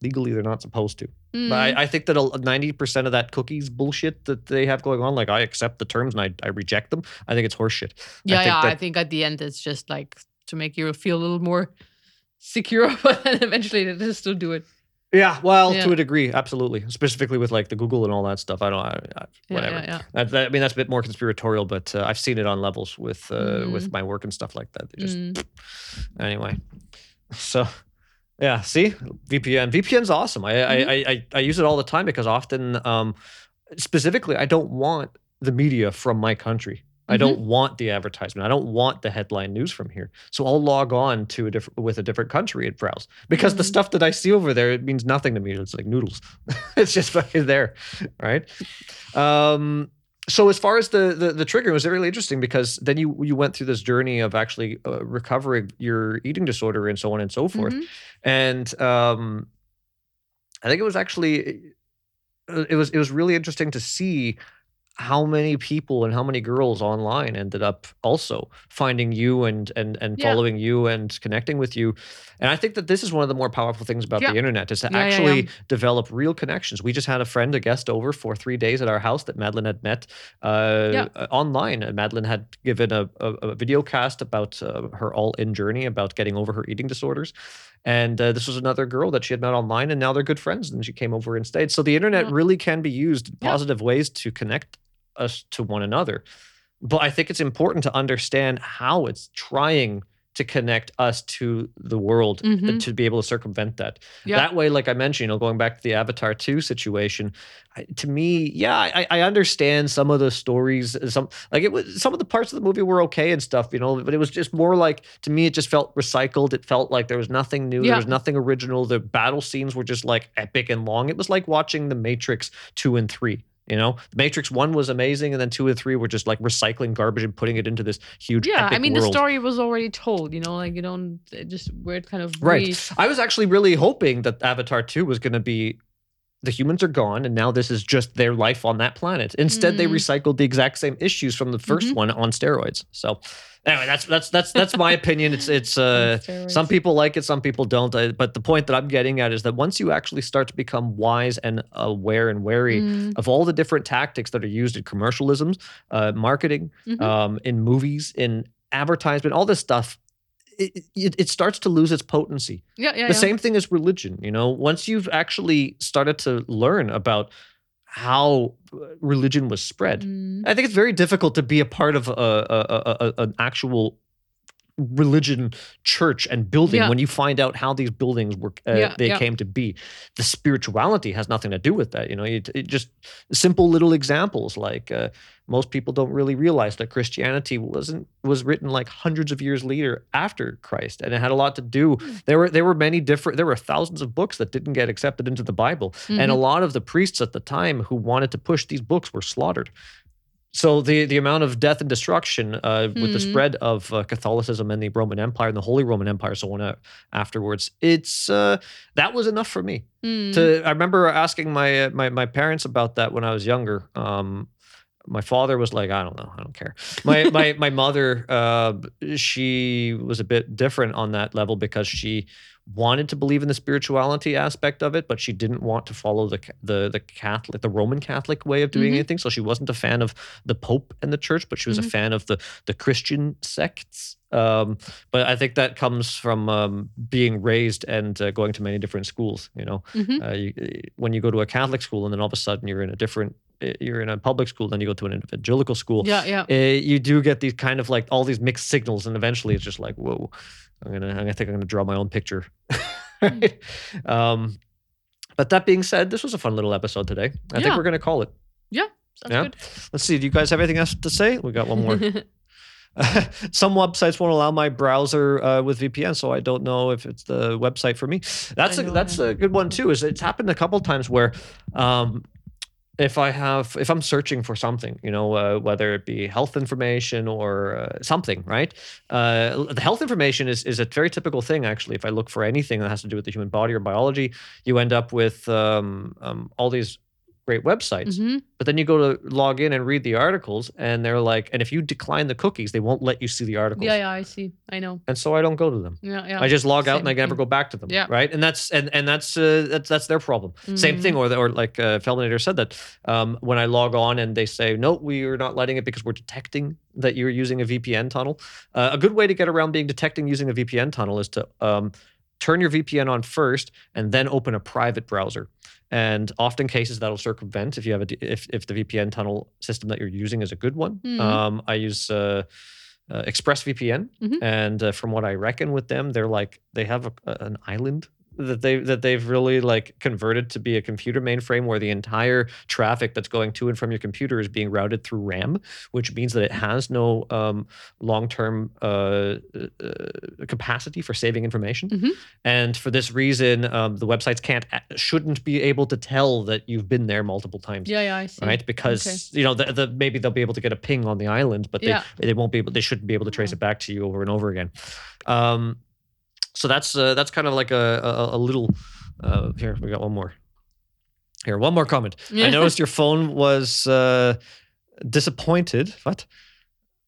legally, they're not supposed to. Mm. But I, I think that ninety percent of that cookies bullshit that they have going on, like I accept the terms and I, I reject them. I think it's horseshit. yeah, think yeah. I think at the end it's just like to make you feel a little more secure, but then eventually they just still do it. Yeah, well, Yeah. to a degree, absolutely. Specifically with like the Google and all that stuff. I don't. I, I, whatever. yeah, yeah. That, that- I mean, that's a bit more conspiratorial, but uh, I've seen it on levels with uh, Mm. with my work and stuff like that. They just Mm. anyway. So, yeah. See, VPN. VPN's awesome. I, Mm-hmm. I, I I I use it all the time because often, um, specifically, I don't want the media from my country. I Mm-hmm. don't want the advertisement. I don't want the headline news from here. So I'll log on to a different with a different country and browse because the Mhm. stuff that I see over there it means nothing to me. It's like noodles. it's just fucking there, right? Um, so as far as the, the the trigger it was really interesting because then you you went through this journey of actually uh, recovering your eating disorder and so on and so forth, Mhm. and um, I think it was actually uh, it was it was really interesting to see how many people and how many girls online ended up also finding you and and and Yeah. following you and connecting with you. And i think that this is one of the more powerful things about Yeah. the internet is to Yeah, actually develop real connections. We just had a friend a guest over for three days at our house that Madlen had met uh, online. And Madlen had given a, a, a video cast about uh, her all-in journey about getting over her eating disorders. And uh, this was another girl that she had met online and now they're good friends and she came over and stayed. So the internet Yeah. really can be used in positive ways to connect us to one another. But i think it's important to understand how it's trying to connect us to the world Mhm. to be able to circumvent that. Yeah. that way like i mentioned you know going back to the avatar 2 situation I, to me yeah I, I understand some of the stories some like it was some of the parts of the movie were okay and stuff you know but it was just more like to me it just felt recycled. It felt like there was nothing new. There was nothing original. The battle scenes were just like epic and long. It was like watching the matrix 2 and 3 you know the matrix 1 was amazing and then 2 and 3 were just like recycling garbage and putting it into this huge Yeah, I mean the story was already told. You know, like you don't just weird kind of Right. re- I was actually really hoping that Avatar 2 was going to be the humans are gone and now this is just their life on that planet. Instead, they Mm. recycled the exact same issues from the 1st Mhm. one on steroids. So, anyway, that's that's that's that's my opinion. It's it's uh some people like it, some people don't. Uh, But the point that I'm getting at is that once you actually start to become wise and aware and wary Mm, of all the different tactics that are used in commercialisms, uh, marketing, mhm. um, in movies, in advertisement, all this stuff, it, it, it starts to lose its potency. yeah, yeah, the yeah. same thing as religion, you know, once you've actually started to learn about how uh, religion was spread, Mm, I think it's very difficult to be a part of a, a, a, a, an actual religion, church, and building. Yeah. When you find out how these buildings were, uh, Yeah, they yeah. came to be, the spirituality has nothing to do with that. You know, it, it just simple little examples like uh, most people don't really realize that Christianity wasn't was written like hundreds of years later after Christ, and it had a lot to do. Hmm. There were there were many different. There were thousands of books that didn't get accepted into the Bible, and a Mhm. lot of the priests at the time who wanted to push these books were slaughtered. So the the amount of death and destruction uh, with the Mhm. spread of uh, Catholicism and the Roman Empire and the Holy Roman Empire, so on uh, afterwards, it's uh, that was enough for me Mm. to I remember asking my uh, my my parents about that when I was younger. Um, my father was like, I don't know, I don't care. My my my mother, uh, she was a bit different on that level because she wanted to believe in the spirituality aspect of it, but she didn't want to follow the the the Catholic, the Roman Catholic way of doing Mhm. anything. So she wasn't a fan of the Pope and the Church, but she was a Mhm. fan of the the Christian sects. Um, but I think that comes from um, being raised and uh, going to many different schools. You know, Mhm. uh, you, when you go to a Catholic school and then all of a sudden you're in a different, uh, you're in a public school, then you go to an evangelical school. Yeah, yeah. Uh, you do get these kind of like all these mixed signals, and eventually it's just like, whoa, I'm gonna, I'm gonna think I'm gonna draw my own picture. Right? um, but that being said, this was a fun little episode today. I think we're gonna call it. Sounds Yeah. good. Let's see. Do you guys have anything else to say? We got one more. Some websites won't allow my browser uh, with VPN, so I don't know if it's the website for me. That's a, that's a good one too. Is it's happened a couple times where, um, if I have if I'm searching for something, you know, uh, whether it be health information or uh, something, right? Uh, the health information is is a very typical thing actually. If I look for anything that has to do with the human body or biology, you end up with um, um, all these great websites. Mhm. But then you go to log in and read the articles, and they're like, and if you decline the cookies, they won't let you see the articles. Yeah, yeah, I see. I know. And so I don't go to them. Yeah, yeah. I just log out and I never go back to them. Yeah. Right. And that's and and that's uh, that's that's their problem. Same thing. Or the, or like uh, Felminator said that um, when I log on and they say no, we are not letting it because we're detecting that you're using a VPN tunnel. Uh, a good way to get around being detecting using a VPN tunnel is to um, turn your VPN on first and then open a private browser. And often cases that'll circumvent if you have a if if the VPN tunnel system that you're using is a good one. Mhm. Um, I use. Uh, uh, ExpressVPN, Mhm. and uh, from what I reckon with them, they're like they have a- an island that they that they've really like converted to be a computer mainframe where the entire traffic that's going to and from your computer is being routed through RAM, which means that it has no um, long-term uh, uh, capacity for saving information. Mhm. And for this reason, um, the websites can't shouldn't be able to tell that you've been there multiple times Yeah, yeah, I see. right? Because you know, the, the maybe they'll be able to get a ping on the island, but they Yeah. they won't be able. They shouldn't be able to trace Oh. it back to you over and over again. Um, so that's uh, that's kind of like a a, a little. Uh, here we got one more. Here, one more comment. I noticed your phone was uh, disappointed. What?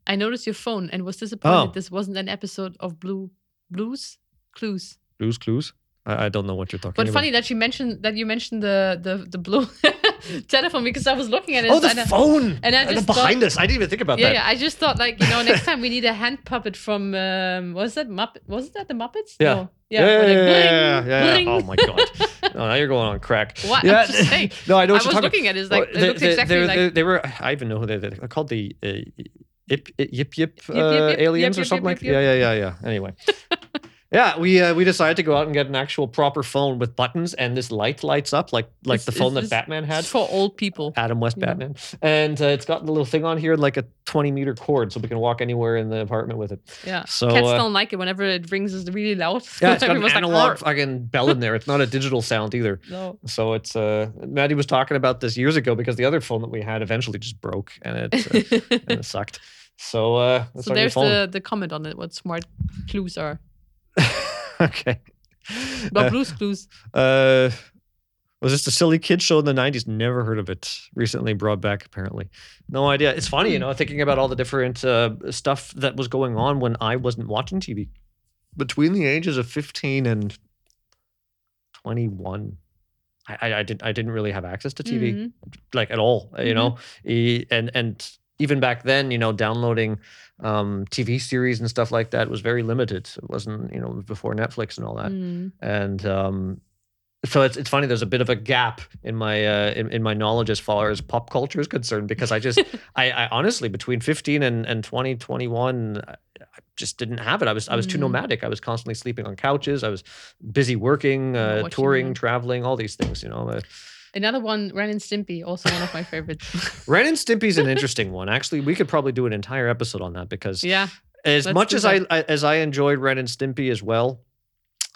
I noticed your phone and was disappointed Oh. this wasn't an episode of Blue Blue's Clues. Blue's Clues. I, I don't know what you're talking about. But about. funny that you mentioned that you mentioned the the the blue telephone because I was looking at it. Oh, the and I- phone! and I Uh, just behind us. I didn't even think about yeah, that. yeah. I just thought like you know next time we need a hand puppet from um, was that Muppet? Was that the Muppets? Yeah. No. Yeah, Yeah. yeah, like, yeah, bling, yeah, yeah, yeah. Oh my god! No, now you're going on crack. What? Yeah, just saying. no, I know I what was you're talking. looking at it. It's like Well, it they, looks they- exactly they, like they, they were. I even know who they, they're called the uh, yip, yip yip yip, uh, yip, aliens yip, or yip, something yip, like. yip, Yeah, yeah, yeah, yeah. Anyway. Yeah, we uh, we decided to go out and get an actual proper phone with buttons, and this light lights up like like It's- the phone that Batman had. For old people. Adam West Yeah. Batman, and uh, it's got the little thing on here, like a 20 meter cord, so we can walk anywhere in the apartment with it. Yeah. So Cats uh, don't like it whenever it rings is really loud. yeah, it's got an like, analog "Arr." fucking bell in there. It's not a digital sound either. No. So it's uh, Maddie was talking about this years ago because the other phone that we had eventually just broke and it uh, and it sucked. So uh, so there's the, the comment on it, what smart clues are. okay. But Uh, blues clues. uh, was this a silly kid show in the 90s? Never heard of it. Recently brought back, apparently. No idea. It's funny, you know, thinking about all the different uh, stuff that was going on when I wasn't watching TV. Between the ages of 15 and 21, I, I, I, did, I didn't really have access to TV, Mhm. like at all, you know? E- And, and even back then, you know, downloading um, TV series and stuff like that was very limited. It wasn't, you know, before Netflix and all that Mm. and um, so it's it's funny. There's a bit of a gap in my uh, in, in my knowledge as far as pop culture is concerned because I just I, I honestly between 15 and and 20 21 I, just didn't have it. I was I was too Mm. nomadic. I was constantly sleeping on couches. I was busy working, uh, touring, traveling, all these things. You know, uh, Another one, Ren and Stimpy, also one of my favorites. Ren and Stimpy's an interesting one. Actually, we could probably do an entire episode on that because yeah. as much as I, I as I enjoyed Ren and Stimpy as well,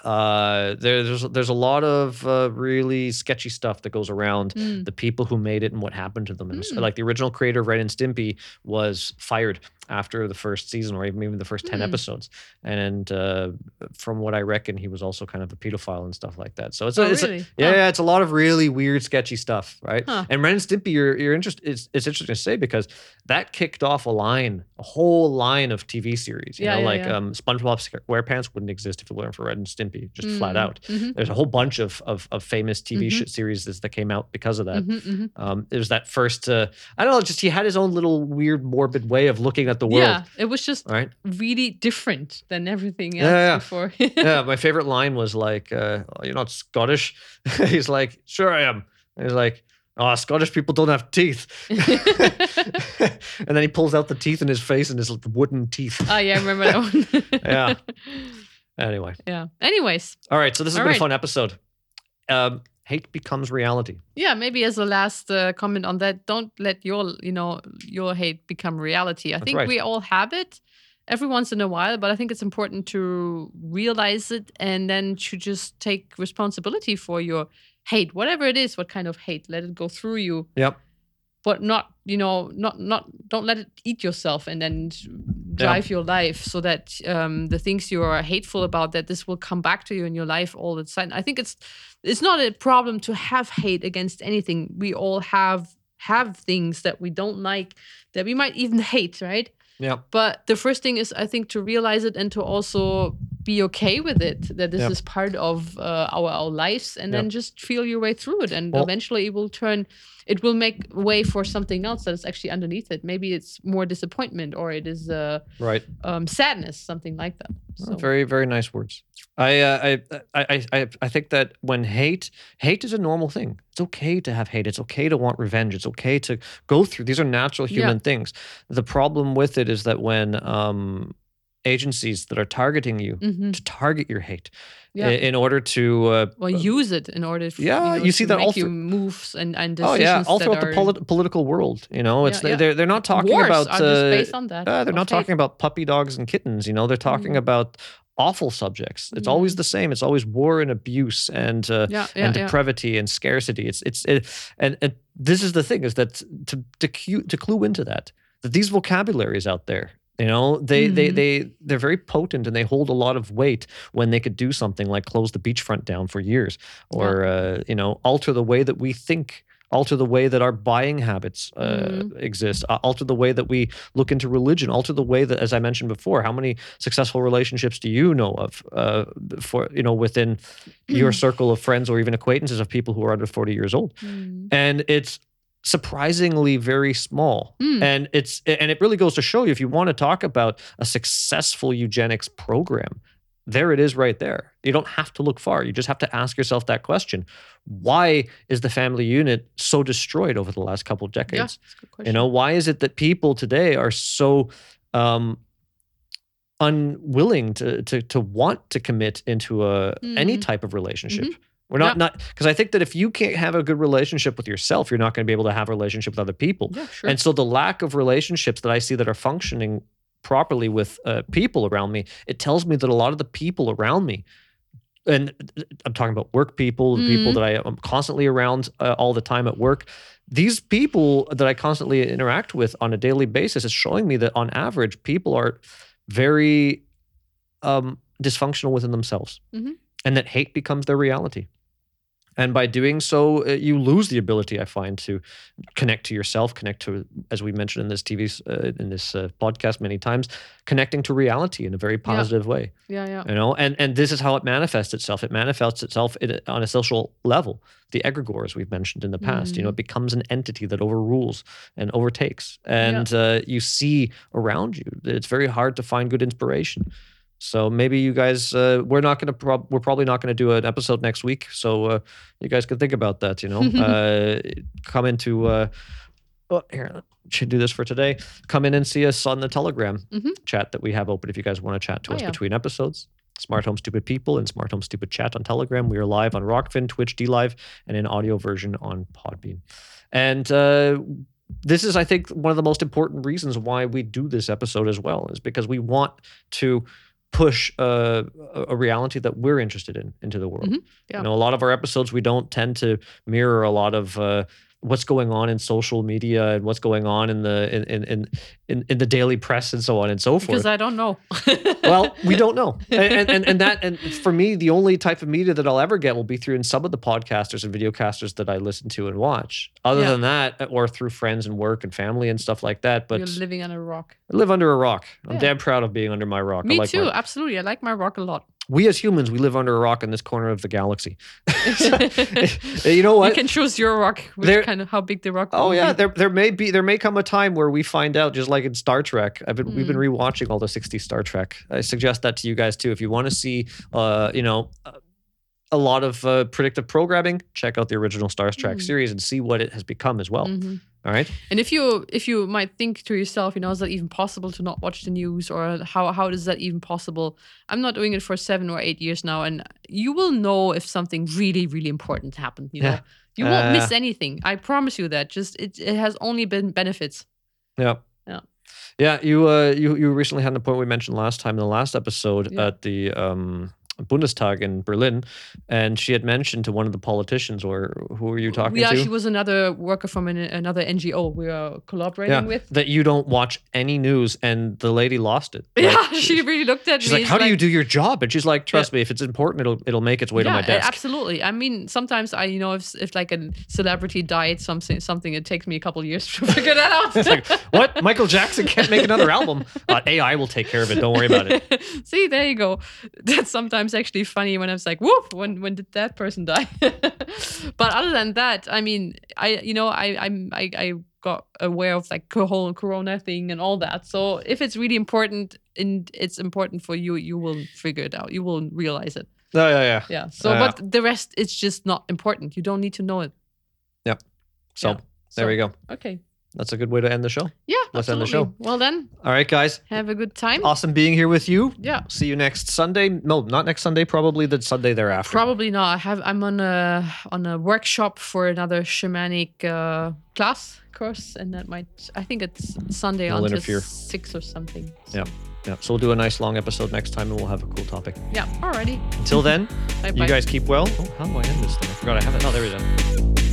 uh, there, there's there's a lot of uh, really sketchy stuff that goes around Mm. the people who made it and what happened to them. Mm. like the original creator of Ren and Stimpy was fired after the first season or even even the first ten Mm. episodes. And uh, from what I reckon, he was also kind of a pedophile and stuff like that. So it's, Oh, a, it's a- yeah, Huh. yeah, it's a lot of really weird, sketchy stuff, right? Huh. And Ren and Stimpy, you're you're interest. It's, it's interesting to say because that kicked off a line, a whole line of TV series. You Yeah, know, yeah, like yeah. um, SpongeBob SquarePants wouldn't exist if it weren't for Ren and Stimpy, just flat Mm. out. Mhm. There's a whole bunch of of, of famous TV Mhm. sh- series that came out because of that. Mhm, mhm. Um, it was that first. Uh, I don't know. Just he had his own little weird, morbid way of looking at the world. Yeah, it was just Right. really different than everything else Yeah, yeah. before. yeah, my favorite line was like, uh, oh, "You're not Scottish." He's like, "Sure I am." He's like, "Oh, Scottish people don't have teeth." and then he pulls out the teeth in his face and his wooden teeth. oh yeah, I remember that one. Yeah. Anyway, yeah. Anyways, all right. So this has All been right. a fun episode. Um, hate becomes reality. yeah, maybe as a last uh, comment on that, don't let your you know your hate become reality. I That's think right. we all have it every once in a while, but I think it's important to realize it and then to just take responsibility for your hate, whatever it is, what kind of hate. Let it go through you, Yep. but not you know not not don't let it eat yourself and then drive your life so that um, the things you are hateful about that this will come back to you in your life all the time i think it's it's not a problem to have hate against anything. We all have have things that we don't like that we might even hate right? Yeah. But the first thing is i think to realize it and to also be okay with it that this Yep. is part of uh, our our lives and then just feel your way through it and Well- eventually it will turn it will make way for something else that is actually underneath it maybe it's more disappointment or it is uh, Right. um, sadness something like that Oh, so Very, very nice words. I, uh, I, I, I, I, think that when hate, hate is a normal thing. It's okay to have hate. It's okay to want revenge. It's okay to go through. These are natural Yeah. human things. The problem with it is that when um, agencies that are targeting you Mhm. to target your hate yeah in order to, uh, well use it in order f- Yeah, know, you see to that make all you through- moves and, and decisions oh yeah, all throughout the polit- political world. You know, it's Yeah, yeah. they're they're not talking wars about. uh, based on that Uh, they're not talking about puppy dogs and kittens. You know, they're talking Mhm. about awful subjects. It's always the same. It's always war and abuse and uh, yeah yeah, and yeah. depravity and scarcity. It's it's it, and and this is the thing is that to to cue, to clue into that that these vocabularies out there. You know, they, they, Mhm. they, they're very potent and they hold a lot of weight when they could do something like close the beachfront down for years or, uh, you know, alter the way that we think, alter the way that our buying habits uh, Mhm. exist, uh, alter the way that we look into religion, alter the way that, as I mentioned before, how many successful relationships do you know of uh, for, you know, within your circle of friends or even acquaintances of people who are under 40 years old? Mm. and it's surprisingly very small. Mm. and it's and it really goes to show you if you want to talk about a successful eugenics program there it is right there. You don't have to look far. You just have to ask yourself that question. Why is the family unit so destroyed over the last couple of yeah decades? good you know why is it that people today are so um unwilling to to to want to commit into a any Mhm. type of relationship we're not Yeah. not because I think that if you can't have a good relationship with yourself, you're not going to be able to have a relationship with other people. yeah sure And so the lack of relationships that I see that are functioning properly with uh, people around me, it tells me that a lot of the people around me, and I'm talking about work people, the people Mhm. that I am constantly around uh, all the time at work. These people that I constantly interact with on a daily basis is showing me that on average, people are very um, dysfunctional within themselves, Mhm. and that hate becomes their reality. And by doing so, uh, you lose the ability, I find, to connect to yourself, connect to, as we mentioned in this tv uh, in this uh, podcast many times, connecting to reality in a very positive way. yeah yeah You know, and and this is how it manifests itself. It manifests itself in, on a social level. The egregores we've mentioned in the past. You know, it becomes an entity that overrules and overtakes, and uh, you see around you. that It's very hard to find good inspiration. So maybe you guys, uh, we're not going to, prob- we're probably not going to do an episode next week. So uh, you guys can think about that. You know, uh, come into uh, oh, here, should do this for today. Come in and see us on the Telegram Mhm. chat that we have open if you guys want to chat to Oh, us yeah. between episodes. Smart Home Stupid People and Smart Home Stupid Chat on Telegram. We are live on Rockfin, Twitch, DLive, and in audio version on Podbean. And uh, this is, I think, one of the most important reasons why we do this episode as well, is because we want to push uh, a a reality that we're interested in into the world. Mhm. Yeah. You know, a lot of our episodes we don't tend to mirror a lot of uh, what's going on in social media and what's going on in the in in in, in, the daily press and so on and so forth Because I don't know. well, we don't know, and, and and that and for me, the only type of media that I'll ever get will be through in some of the podcasters and videocasters that I listen to and watch. Other Yeah. than that, uh, or through friends and work and family and stuff like that. But You're living on a rock. I live under a rock. I'm Yeah. damn proud of being under my rock. I Me like too. my- Absolutely. I like my rock a lot. We as humans, we live under a rock in this corner of the galaxy. you know what? You can choose your rock, which There- kind of how big the rock. Oh yeah, be. there there may be there may come a time where we find out, just like in Star Trek. I've been we've been Mm. rewatching all the '60s Star Trek. I suggest that to you guys too. If you want to see, uh, you know, uh, a lot of uh, predictive programming, check out the original Star Trek Mm. series and see what it has become as well. Mhm. All right. And if you if you might think to yourself, you know, is that even possible to not watch the news, or how how is that even possible? I'm not doing it for seven or eight years now, and you will know if something really really important happened. You know, Yeah. you won't miss Uh, anything. I promise you that. Just it it has only been benefits. Yeah. Yeah. Yeah. You uh you you recently had an appointment we mentioned last time in the last episode Yeah. at the um. Bundestag in Berlin, and she had mentioned to one of the politicians, or who were you talking yeah, to? she was another worker from an, another NGO we are collaborating with. that you don't watch any news and the lady lost it Yeah, Like, she really looked at she's me. She's like how do you do your job and she's like trust Yeah. me if it's important it'll it'll make its way to my desk absolutely. I mean, sometimes I, you know, if if like a celebrity died, something, something, it takes me a couple years to figure that out. it's like what michael jackson can't make another album uh, ai will take care of it don't worry about it See, there you go. That's sometimes actually funny when I was like, "Whoop! When when did that person die?" but other than that, I mean, I you know, I I'm I, I got aware of like the whole Corona thing and all that. So if it's really important and it's important for you, you will figure it out. You will realize it. oh yeah yeah Yeah. So, but the rest, it's just not important. You don't need to know it. Yeah. So Yeah. there we go Okay. That's a good way to end the show Yeah. Let's end the show. Well then, all right guys have a good time. awesome being here with you Yeah. see you next sunday no not next sunday probably the sunday thereafter Probably not. I have. I'm on a on a workshop for another shamanic uh, class course, and that might. I think it's Sunday Will until interfere. six or something. yeah yeah so we'll do a nice long episode next time and we'll have a cool topic Yeah. Alrighty. until then Bye you bye. guys keep well oh how do i end this thing i forgot i have it oh there we go